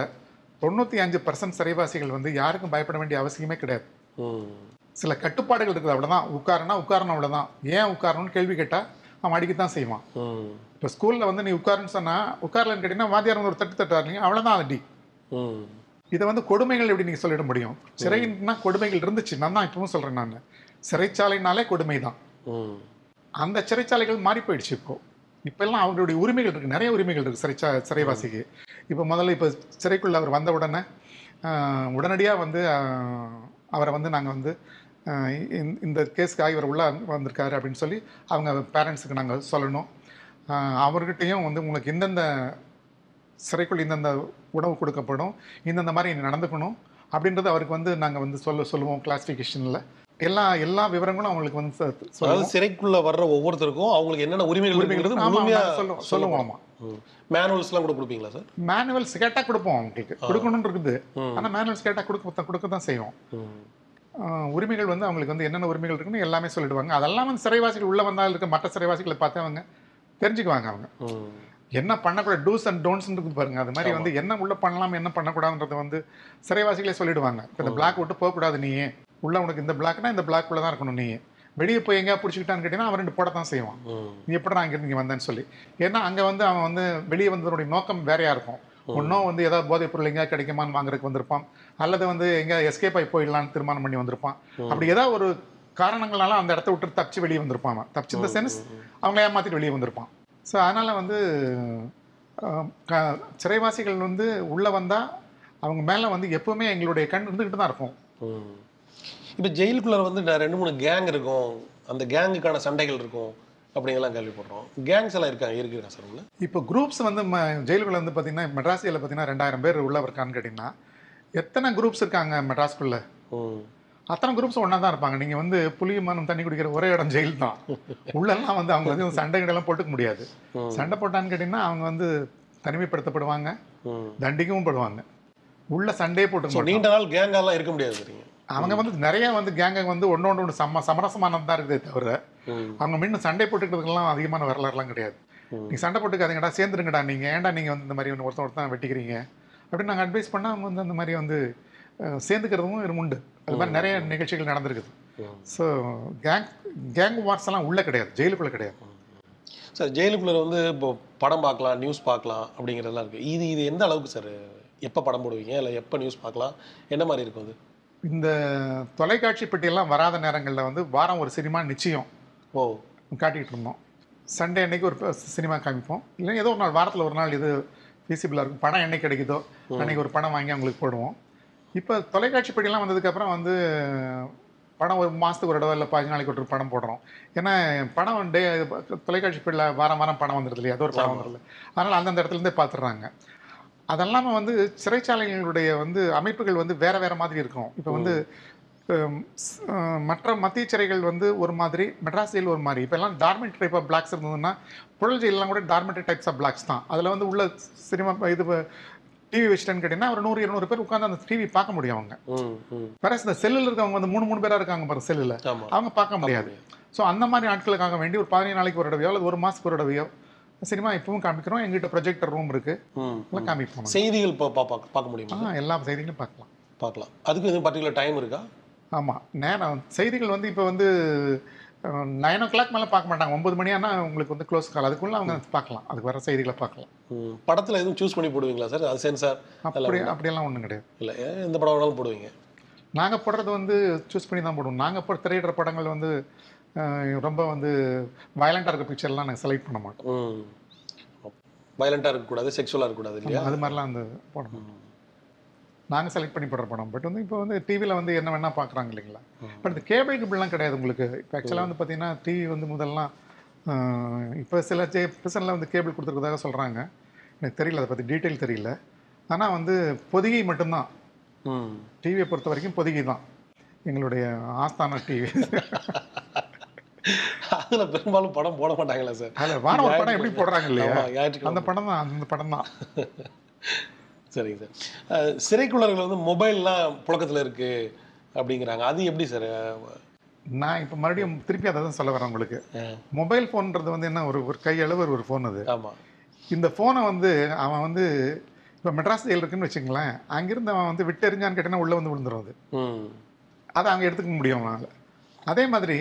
தொண்ணூற்றி அஞ்சு பர்சன்ட் சிறைவாசிகள் வந்து யாருக்கும் பயப்பட வேண்டிய அவசியமே கிடையாது. சில கட்டுப்பாடுகள் இருக்குது அவ்வளோதான் உட்காரனா உட்காரணும் அவ்வளோதான் ஏன் உட்காரணும்னு கேள்வி கேட்டால் அவன் அடிக்கத்தான் செய்வான். இப்போ ஸ்கூலில் வந்து நீ உட்காருன்னு சொன்னால் உட்காரலன்னு கேட்டிங்கன்னா வாத்தியார் வந்து ஒரு தட்டு தட்டுறாருங்க அவ்வளோதான் அடி. இதை வந்து கொடுமைகள் எப்படி நீங்கள் சொல்லிட முடியும்? சிறைன்னா கொடுமைகள் இருந்துச்சு. நான் தான் இப்பவும் சொல்கிறேன் நான். சிறைச்சாலைனாலே கொடுமை தான். அந்த சிறைச்சாலைகள் மாறி போயிடுச்சு இப்போ. இப்போல்லாம் அவங்களுடைய உரிமைகள் இருக்குது நிறைய உரிமைகள் இருக்குது சிறைச்சா சிறைவாசிக்கு. இப்போ முதல்ல இப்போ சிறைக்குள்ள அவர் வந்த உடனே உடனடியாக வந்து அவரை வந்து நாங்கள் வந்து இந்த- இந்த கேஸ்க்காக இவர் உள்ள வந்திருக்காரு அப்படின்னு சொல்லி அவங்க பேரண்ட்ஸுக்கு நாங்கள் சொல்லணும். அவர்கிட்டயும் வந்து உங்களுக்கு இந்தந்த சிறைக்குள் இந்தந்த உணவு கொடுக்கப்படும் இந்தந்த மாதிரி நடந்துக்கணும் அப்படின்றது அவருக்கு வந்து நாங்கள் வந்து சொல்ல சொல்லுவோம் கிளாஸிஃபிகேஷனில் எல்லா எல்லா விவரங்களும் அவங்களுக்கு வந்து அதாவது சிறைக்குள்ள வர்ற ஒவ்வொருத்தருக்கும் அவங்களுக்கு என்னென்ன உரிமைகள் உரிமைகள் இருக்குங்கிறது ஆமா, முழுமையா நாங்க சொல்லுவோம் சொல்லுவோம் ஆமா. மேனுவல்ஸ்லாம் கூட கொடுப்பீங்களா சார்? மேனுவல்ஸ் கேட்டா கொடுப்போம் அவங்களுக்கு. கொடுக்கணும்னு இருக்குது. ம். ஆனா மேனுவல்ஸ் கேட்டா கொடுக்க கொடுக்க தான் செய்வோம். உரிமைகள் வந்து அவங்களுக்கு வந்து என்னென்ன உரிமைகள் இருக்குன்னு எல்லாமே சொல்லிடுவாங்க. அதெல்லாம் வந்து சிறைவாசிகள் உள்ள வந்தால் இருக்க மற்ற சிறைவாசிகளை பார்த்து அவங்க தெரிஞ்சுக்குவாங்க அவங்க. என்ன பண்ணக்கூடாது டூஸ் அண்ட் டோன்ட்ஸ் இருக்குது பாருங்க. அது மாதிரி வந்து என்ன உள்ள பண்ணலாம் என்ன பண்ணக்கூடாதுன்றது வந்து சிறைவாசிகளே சொல்லிடுவாங்க. இந்த பிளாக் விட்டு போகக்கூடாது நீ உள்ள உனக்கு இந்த பிளாக்னா இந்த பிளாக் உள்ள தான் இருக்கணும் நீ வெளியே போய் எங்கேயா பிடிச்சிக்கிட்டான்னு கேட்டீங்கன்னா அவன் ரெண்டு போட தான் செய்வான் நீ எப்படி நான் இங்கிருந்து இங்கே வந்தேன்னு சொல்லி. ஏன்னா அங்கே வந்து அவன் வந்து வெளியே வந்ததனுடைய நோக்கம் வேறையா இருக்கும்? ஒன்றும் வந்து ஏதாவது போதைப் பொருள் எங்கேயா கிடைக்குமான்னு வாங்குறதுக்கு வந்திருப்பான். அல்லது வந்து எங்கேயா எஸ்கேப் ஆகி போயிடலான்னு தீர்மானம் பண்ணி வந்திருப்பான். அப்படி ஏதாவது ஒரு காரணங்களால அந்த இடத்த விட்டு தப்பிச்சு வெளியே வந்திருப்பான் தப்பிச்சு இந்த சென்ஸ் அவங்கள ஏமாத்திட்டு வெளியே வந்திருப்பான். ஸோ அதனால வந்து க- சிறைவாசிகள் வந்து உள்ளே வந்தா அவங்க மேலே வந்து எப்பவுமே எங்களுடைய கண் இருந்துக்கிட்டு தான் இருக்கும் இப்போ ஜெயிலுக்குள்ள வந்து ரெண்டு மூணு கேங் இருக்கும். அந்த கேங்குக்கான சண்டைகள் இருக்கும். அப்படிங்கலாம் கேள்விப்படுறோம். கேங்ஸ் எல்லாம் இருக்காங்க இருக்குங்க சார் உள்ள? இப்போ குரூப்ஸ் வந்து ம ஜெயிலுக்குள்ள வந்து பார்த்தீங்கன்னா மெட்ராஸில் பார்த்தீங்கன்னா ரெண்டாயிரம் பேர் உள்ள இருக்கான்னு கேட்டிங்கன்னா எத்தனை குரூப்ஸ் இருக்காங்க மெட்ராஸ்குள்ள? அத்தனை குரூப்ஸ் ஒன்றா தான் இருப்பாங்க. நீங்கள் வந்து புளியமானம் தண்ணி குடிக்கிற ஒரே இடம் ஜெயில் தான் உள்ளெல்லாம் வந்து அவங்க வந்து சண்டை கிடலாம் போட்டுக்க முடியாது. சண்டை போட்டான்னு கேட்டிங்கன்னா அவங்க வந்து தனிமைப்படுத்தப்படுவாங்க. தண்டிக்கவும் படுவாங்க. உள்ள சண்டையே மாட்டாங்க. நீண்ட நாள் கேங்காலாம் இருக்க முடியாது அவங்க வந்து நிறைய வந்து கேங்க வந்து ஒன்னொன்று ஒன்று சம சமரசமானது தான் இருக்குதே தவிர அவங்க முன்ன சண்டை போட்டுக்கிறதுக்கெல்லாம் அதிகமான வரலாறுலாம் கிடையாது. ம். நீங்க சண்டை போட்டுக்காதீங்கடா சேர்ந்துருங்கடா நீங்க. ஏன்டா நீங்க வந்து இந்த மாதிரி ஒன்று ஒருத்தன் ஒருத்தன் வெட்டிக்கிறீங்க? அப்படின்னு நாங்கள் அட்வைஸ் பண்ணால் அவங்க வந்து அந்த மாதிரி வந்து சேர்ந்துக்கிறதும் உண்டு. அது மாதிரி நிறைய நிகழ்ச்சிகள் நடந்திருக்குது. ஸோ கேங் கேங் வார்ஸ் எல்லாம் உள்ள கிடையாது. ஜெயிலுக்குள்ள கிடையாது. சார் ஜெயிலுக்குள்ள வந்து இப்போ படம் பார்க்கலாம் நியூஸ் பார்க்கலாம் அப்படிங்கிறதெல்லாம் இருக்குது இது இது எந்த அளவுக்கு சார் எப்போ படம் போடுவீங்க? இல்லை எப்போ நியூஸ் பார்க்கலாம்? என்ன மாதிரி இருக்கும் அது? இந்த தொலைக்காட்சி பெட்டியெல்லாம் வராத நேரங்களில் வந்து வாரம் ஒரு சினிமா நிச்சயம் ஓ. காட்டிகிட்டு இருந்தோம். சண்டே அன்னைக்கு ஒரு சினிமா காமிப்போம். இல்லை ஏதோ ஒரு நாள் வாரத்தில் ஒரு நாள் இது ஃபீஸிபிளாக இருக்கும். படம் என்னைக்கு கிடைக்குதோ அன்னைக்கு ஒரு படம் வாங்கி அவங்களுக்கு போடுவோம். இப்போ தொலைக்காட்சி பெட்டியெல்லாம் வந்ததுக்கப்புறம் வந்து படம் ஒரு மாதத்துக்கு ஒரு தடவை இல்லை பதினஞ்சு நாளைக்கு ஒரு படம் போடுறோம். ஏன்னா படம் டே தொலைக்காட்சி பிள்ளை வாரம் வாரம் படம் வந்துடுது இல்லையா? அது ஒரு படம் வந்துடுது அதனால் அந்தந்த இடத்துலேருந்தே பார்த்துடுறாங்க அதெல்லாம வந்து சிறைச்சாலைகளுடைய வந்து அமைப்புகள் வந்து வேற வேற மாதிரி இருக்கும். இப்போ வந்து மற்ற மத்திய சிறைகள் வந்து ஒரு மாதிரி மெட்ராஸ் ஜெயில் ஒரு மாதிரி. இப்போ எல்லாம் டார்மெண்ட் டைப் ஆஃப் பிளாக்ஸ் இருந்ததுன்னா புழல் ஜெயிலெலாம் கூட டார்மெண்ட் டைப்ஸ் ஆஃப் பிளாக்ஸ் தான். அதில் வந்து உள்ள சினிமா இது டிவி வச்சுட்டேன்னு கேட்டிங்கன்னா ஒரு நூறு இருநூறு பேர் உட்காந்து அந்த டிவி பார்க்க முடியும் அவங்க. வேற இந்த செல்லில் இருக்கவங்க வந்து மூணு மூணு பேராக இருக்காங்க பாருங்க செல்லில். அவங்க பார்க்க முடியாது. ஸோ அந்த மாதிரி ஆட்களுக்காக வேண்டி ஒரு பதினேழு நாளைக்கு ஒரு தடவையோ அல்லது ஒரு மாதத்துக்கு ஒரு தடவையோ சினிமா இப்பவும் காமிக்கிறோம். எங்கிட்ட ப்ரொஜெக்டர் ரூம் இருக்கு. எல்லாம் காமிப்போம் செய்திகள் பார்க்க முடியுமா? எல்லா செய்திகளும் பார்க்கலாம். பார்க்கலாம். அதுக்கு எதுவும் பர்டிகுலர் டைம் இருக்கா? ஆமாம் நேரம் செய்திகள் வந்து இப்போ வந்து நைன் ஓ கிளாக் மேலே பார்க்க மாட்டாங்க. ஒன்பது மணி ஆனா உங்களுக்கு வந்து க்ளோஸ் கால் அதுக்குள்ளே அவங்க பார்க்கலாம். அதுக்கு வர செய்திகளை பார்க்கலாம். படத்தில் எதுவும் சூஸ் பண்ணி போடுவீங்களா சார் அது சென்சார் அப்படி அப்படியெல்லாம் ஒன்றும் கிடையாது. இல்லை எந்த படம் வேணாலும் போடுவீங்க? நாங்கள் போடுறது வந்து சூஸ் பண்ணி தான் போடுவோம். நாங்கள் போட திரையிடுற படங்கள் வந்து ரொம்ப வந்து வயலண்டாக இருக்க பிக்சர்லாம் நாங்கள் செலக்ட் பண்ண மாட்டோம். வயலண்ட்டாக இருக்கக்கூடாது செக்ஷுவலாக இருக்கக்கூடாது இல்லையா? அது மாதிரிலாம் வந்து போட மாட்டோம். நாங்கள் செலக்ட் பண்ணி போடுற படம். பட் வந்து இப்போ வந்து டிவியில் வந்து என்ன வேணால் பார்க்குறாங்க இல்லைங்களா? பட் இந்த கேபிள் இப்படிலாம் கிடையாது உங்களுக்கு. இப்போ ஆக்சுவலாக வந்து பார்த்தீங்கன்னா டிவி வந்து முதல்லாம் இப்போ சில ஜே பிரசனில் வந்து கேபிள் கொடுத்துருக்கதாக சொல்கிறாங்க எனக்கு தெரியல அதை பற்றி டீட்டெயில் தெரியல. ஆனால் வந்து பொதிகை மட்டும்தான். டிவியை பொறுத்த வரைக்கும் பொதிகை தான். எங்களுடைய ஆஸ்தான டிவி அதில் பெரும்பாலும் படம் போட மாட்டாங்களா சார். அதில் வானவர் படம் எப்படி போடுறாங்க இல்லையா. அந்த படம் தான் அந்த படம் தான். [LAUGHS] சரிங்க சார் சிறைக்குள்ளர்கள் வந்து மொபைல்லாம் புழக்கத்தில் இருக்கு அப்படிங்கிறாங்க. அது எப்படி சார்? நான் இப்போ மறுபடியும் திருப்பி அதை தான் சொல்ல வரேன் உங்களுக்கு. மொபைல் ஃபோன்றது வந்து என்ன ஒரு ஒரு கையளவு ஒரு ஃபோன் அது. ஆமாம் இந்த ஃபோனை வந்து அவன் வந்து இப்போ மெட்ராஸ் ஜெயில் இருக்குன்னு வச்சுங்களேன் அங்கிருந்து அவன் வந்து விட்டெறிஞ்சான்னு கேட்டேன்னா உள்ளே வந்து விழுந்துரும் அது. அதை அவங்க எடுத்துக்க முடியும் அவனால். அதே மாதிரி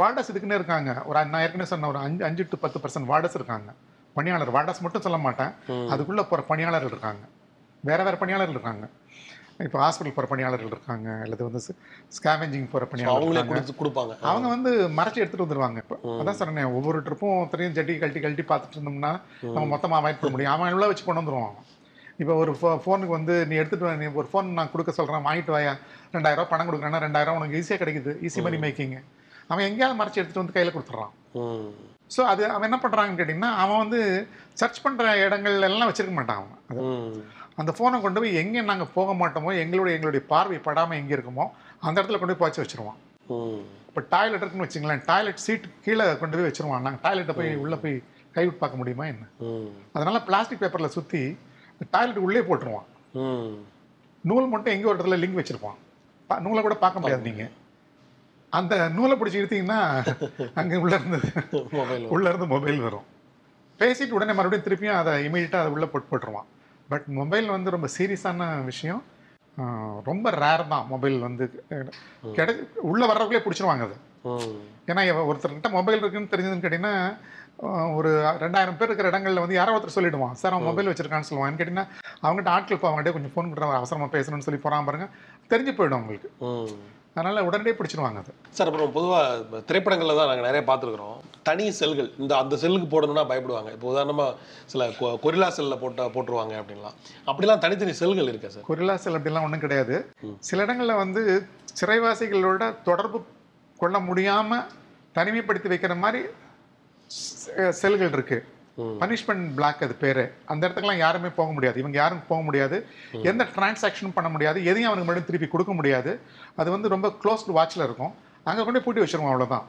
வார்டஸ் இதுக்குன்னே இருக்காங்க. ஒரு நான் ஏற்கனவே சொன்ன ஒரு அஞ்சு அஞ்சு டு பத்து பர்சன்ட் வார்டஸ் இருக்காங்க. பணியாளர் வார்டஸ் மட்டும் சொல்ல மாட்டேன். அதுக்குள்ளே போகிற பணியாளர்கள் இருக்காங்க. வேற வேற பணியாளர்கள் இருக்காங்க. இப்போ ஹாஸ்பிட்டல் போகிற பணியாளர்கள் இருக்காங்க. அல்லது வந்து ஸ்கேவெஞ்சிங் போகிற பணியாளர்கள் கொடுப்பாங்க. அவங்க வந்து மறைச்சி எடுத்துட்டு வந்துருவாங்க. இப்போ அதான் சொன்னேன் ஒவ்வொரு ட்ரிப்பும் ஒருத்தரையும் ஜட்டி கழட்டி கழட்டி பார்த்துட்டு இருந்தோம்னா நம்ம மொத்தமாக அவாய்ட் பண்ண முடியும். அவன் உள்ள வச்சு கொண்டு வந்துருவான். அவன். இப்போ ஒரு ஃபோ ஃபோனுக்கு வந்து நீ எடுத்துட்டு வா, நீ ஒரு ஃபோன் நான் கொடுக்க சொல்கிறேன் வாங்கிட்டு வாயா. ரெண்டாயிரம் ரூபாய் பணம் கொடுக்குறேன்னா ரெண்டாயிரம் உனக்கு ஈஸியாக கிடைக்குது. ஈஸி மணி மேக்கிங் அவன் எங்கேயாவது மறைச்சி எடுத்துட்டு வந்து கையில் கொடுத்துட்றான். ஸோ அது அவன் என்ன பண்ணுறாங்கன்னு கேட்டிங்கன்னா அவன் வந்து சர்ச் பண்ணுற இடங்கள் எல்லாம் வச்சிருக்க மாட்டான் அவன். அந்த ஃபோனை கொண்டு போய் எங்கே நாங்கள் போக மாட்டோமோ எங்களுடைய எங்களுடைய பார்வை படாமல் எங்கே இருக்குமோ அந்த இடத்துல கொண்டு போய் பாய்ச்சி வச்சிருவான் ம். இப்போ டாய்லெட் இருக்குன்னு வச்சுங்களேன் டாய்லெட் சீட் கீழே கொண்டு போய் வச்சிருவான் நாங்கள் டாய்லெட்டை போய் உள்ளே போய் கைவிட்டு பார்க்க முடியுமா என்ன? அதனால பிளாஸ்டிக் பேப்பரில் சுற்றி டாய்லெட் உள்ளே போட்டுருவான் நூல் மட்டும் எங்கே ஒரு இடத்துல லிங்க் வச்சிருப்பான் நூலை கூட பார்க்க முடியாது நீங்கள் அந்த நூலை பிடிச்சி இழுத்தீங்கன்னா அங்கே உள்ள இருந்து [LAUGHS] மொபைல் உள்ள இருந்து மொபைல் வரும். பேசிட்டு உடனே மறுபடியும் திருப்பியும் அதை இமீடியட்டாக அதை உள்ளே போட்டு போட்டுருவான் பட் மொபைல் வந்து ரொம்ப சீரியஸான விஷயம். ரொம்ப ரேர் தான் மொபைல் வந்து. கிடை உள்ளே வர்றவங்களே பிடிச்சிருவாங்க அது. ஏன்னா ஒருத்தர்கிட்ட மொபைல் இருக்குன்னு தெரிஞ்சதுன்னு கேட்டிங்கன்னா ஒரு ரெண்டாயிரம் பேர் இருக்கிற இடங்கள்ல வந்து யாரோ ஒருத்தர் சொல்லிடுவான் சார் அவன் மொபைல் வச்சிருக்கான்னு சொல்லுவான். கேட்டிங்கன்னா அவங்ககிட்ட ஆட்கள் இப்போ அவங்ககிட்ட கொஞ்சம் ஃபோன் கொடுக்குற அவசரமாக பேசணும்னு சொல்லி போகிறான் பாருங்க தெரிஞ்சு போயிடும் அவங்களுக்கு. அதனால உடனே பிடிச்சிருவாங்க அது. சார் அப்புறம் பொதுவாக திரைப்படங்களில் தான் நாங்கள் நிறைய பார்த்துருக்குறோம். தனி செல்கள் இந்த அந்த செல்லுக்கு போடணும்னா பயப்படுவாங்க. இப்போ உதாரணமாக சில கொ- கொரில்லா செல்லில் போட்ட போட்டுருவாங்க அப்படின்லாம். அப்படிலாம் தனித்தனி செல்கள் இருக்கா சார்? கொரில்லா செல் அப்படிலாம் ஒன்றும் கிடையாது. சில இடங்களில் வந்து சிறைவாசிகளோட தொடர்பு கொள்ள முடியாமல் தனிமைப்படுத்தி வைக்கிற மாதிரி செல்கள் இருக்கு. ம். பனிஷ்மெண்ட் பிளாக் அது பேரு. அந்த இடத்துக்குலாம் யாருமே போக முடியாது. இவங்க யாரும் போக முடியாது. எந்த டிரான்சாக்ஷனும் பண்ண முடியாது. எதையும் அவனுக்கு மறுபடியும் திருப்பி கொடுக்க முடியாது. அது வந்து ரொம்ப க்ளோஸ்டு வாட்சில் இருக்கும். அங்கே கொண்டு பூட்டி வச்சிருவோம் அவ்வளோதான்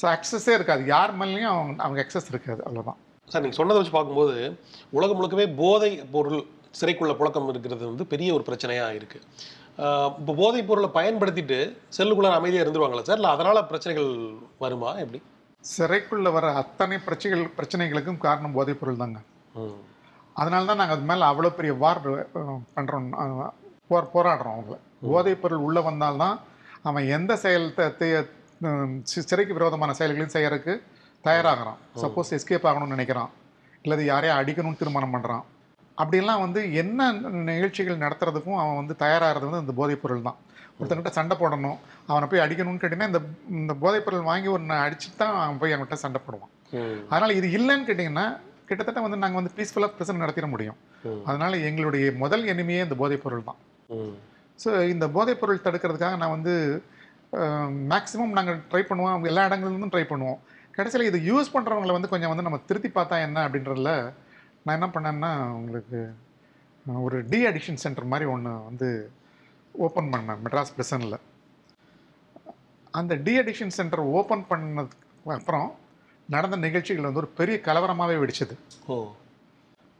ஸோ அக்சஸே இருக்காது. யார் மேலேயும் அவங்க அவங்க அக்சஸ் இருக்காது. அவ்வளோதான் சார் நீங்கள் சொன்னதை வச்சு பார்க்கும்போது உலகம் முழுக்கவே போதை பொருள் சிறைக்குள்ள புழக்கம் இருக்கிறது வந்து பெரிய ஒரு பிரச்சனையாக இருக்குது இப்போ போதைப் பொருளை பயன்படுத்திட்டு செல்லுக்குள்ள அமைதியாக இருந்துருவாங்களா சார்? இல்லை அதனால் பிரச்சனைகள் வருமா? எப்படி? சிறைக்குள்ள வர அத்தனை பிரச்சனைகள் பிரச்சனைகளுக்கும் காரணம் போதைப் பொருள் தாங்க அதனால தான் நாங்கள் அது மேலே அவ்வளோ பெரிய வார் பண்ணுறோம் போர் போராடுறோம் அவங்கள. போதைப் பொருள் உள்ளே வந்தால்தான் அவன் எந்த செயல் சிறைக்கு விரோதமான செயல்களையும் செய்யறதுக்கு தயாராகிறான். சப்போஸ் எஸ்கேப் ஆகணும்னு நினைக்கிறான். இல்லது யாரையும் அடிக்கணும்னு தீர்மானம் பண்ணுறான் அப்படியெல்லாம் வந்து என்ன நிகழ்ச்சிகள் நடத்துறதுக்கும் அவன் வந்து தயாராகிறது வந்து இந்த போதைப் பொருள் தான் ஒருத்தங்கிட்ட சண்டை போடணும் அவனை போய் அடிக்கணும்னு கேட்டிங்கன்னா இந்த இந்த போதைப் பொருள் வாங்கி ஒன்று அடிச்சுட்டு தான் அவன் போய் அவன்கிட்ட சண்டை போடுவான். அதனால் இது இல்லைன்னு கேட்டிங்கன்னா கிட்டத்தட்ட வந்து நாங்கள் வந்து பீஸ்ஃபுல்லாக பிரசன் நடத்திட முடியும். அதனால எங்களுடைய முதல் எனிமையே இந்த போதைப் பொருள் தான். ஸோ இந்த போதைப் பொருள் தடுக்கிறதுக்காக நான் வந்து மேக்ஸிமம் நாங்கள் ட்ரை பண்ணுவோம். எல்லா இடங்கள்லேருந்தும் ட்ரை பண்ணுவோம். கடைசியில் இது யூஸ் பண்ணுறவங்கள வந்து கொஞ்சம் வந்து நம்ம திருத்தி பார்த்தா என்ன அப்படின்றதுல நான் என்ன பண்ணேன்னா உங்களுக்கு ஒரு டி அடிக்ஷன் சென்டர் மாதிரி ஒன்று வந்து ஓப்பன் பண்ணேன் மெட்ராஸ் பிரசனில் அந்த டி அடிக்ஷன் சென்டர் ஓப்பன் பண்ணதுக்கு அப்புறம் நடந்த நிகழ்ச்சிகள் வந்து ஒரு பெரிய கலவரமாகவே வெடிச்சது. ஓ.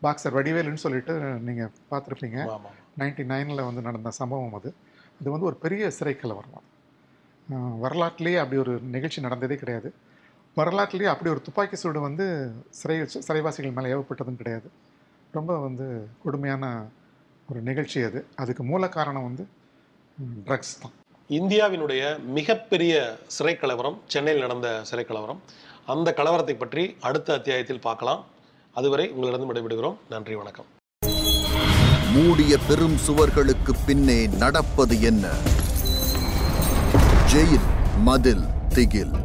பாக்ஸர் வடிவேலுன்னு சொல்லிட்டு நீங்கள் பார்த்துருப்பீங்க. நைன்டி நைனில் வந்து நடந்த சம்பவம் அது. அது வந்து ஒரு பெரிய சிறை கலவரம் வரலாற்றிலேயே அப்படி ஒரு நிகழ்ச்சி நடந்ததே கிடையாது. வரலாற்றிலேயே அப்படி ஒரு துப்பாக்கி சூடு வந்து சிறை சிறைவாசிகள் மேலே ஏவப்பட்டதும் கிடையாது. ரொம்ப வந்து கொடுமையான ஒரு நிகழ்ச்சி அது. அதுக்கு மூல காரணம் வந்து ட்ரக்ஸ் தான். இந்தியாவினுடைய மிகப்பெரிய சிறை கலவரம் சென்னையில் நடந்த சிறை கலவரம் அந்த கலவரத்தை பற்றி அடுத்த அத்தியாயத்தில் பார்க்கலாம். அதுவரை உங்களிடம் விடைபெறுகிறோம். நன்றி வணக்கம். மூடிய பெரும் சுவர்களுக்கு பின்னே நடப்பது என்ன? ஜெயில் மதில் திகில்.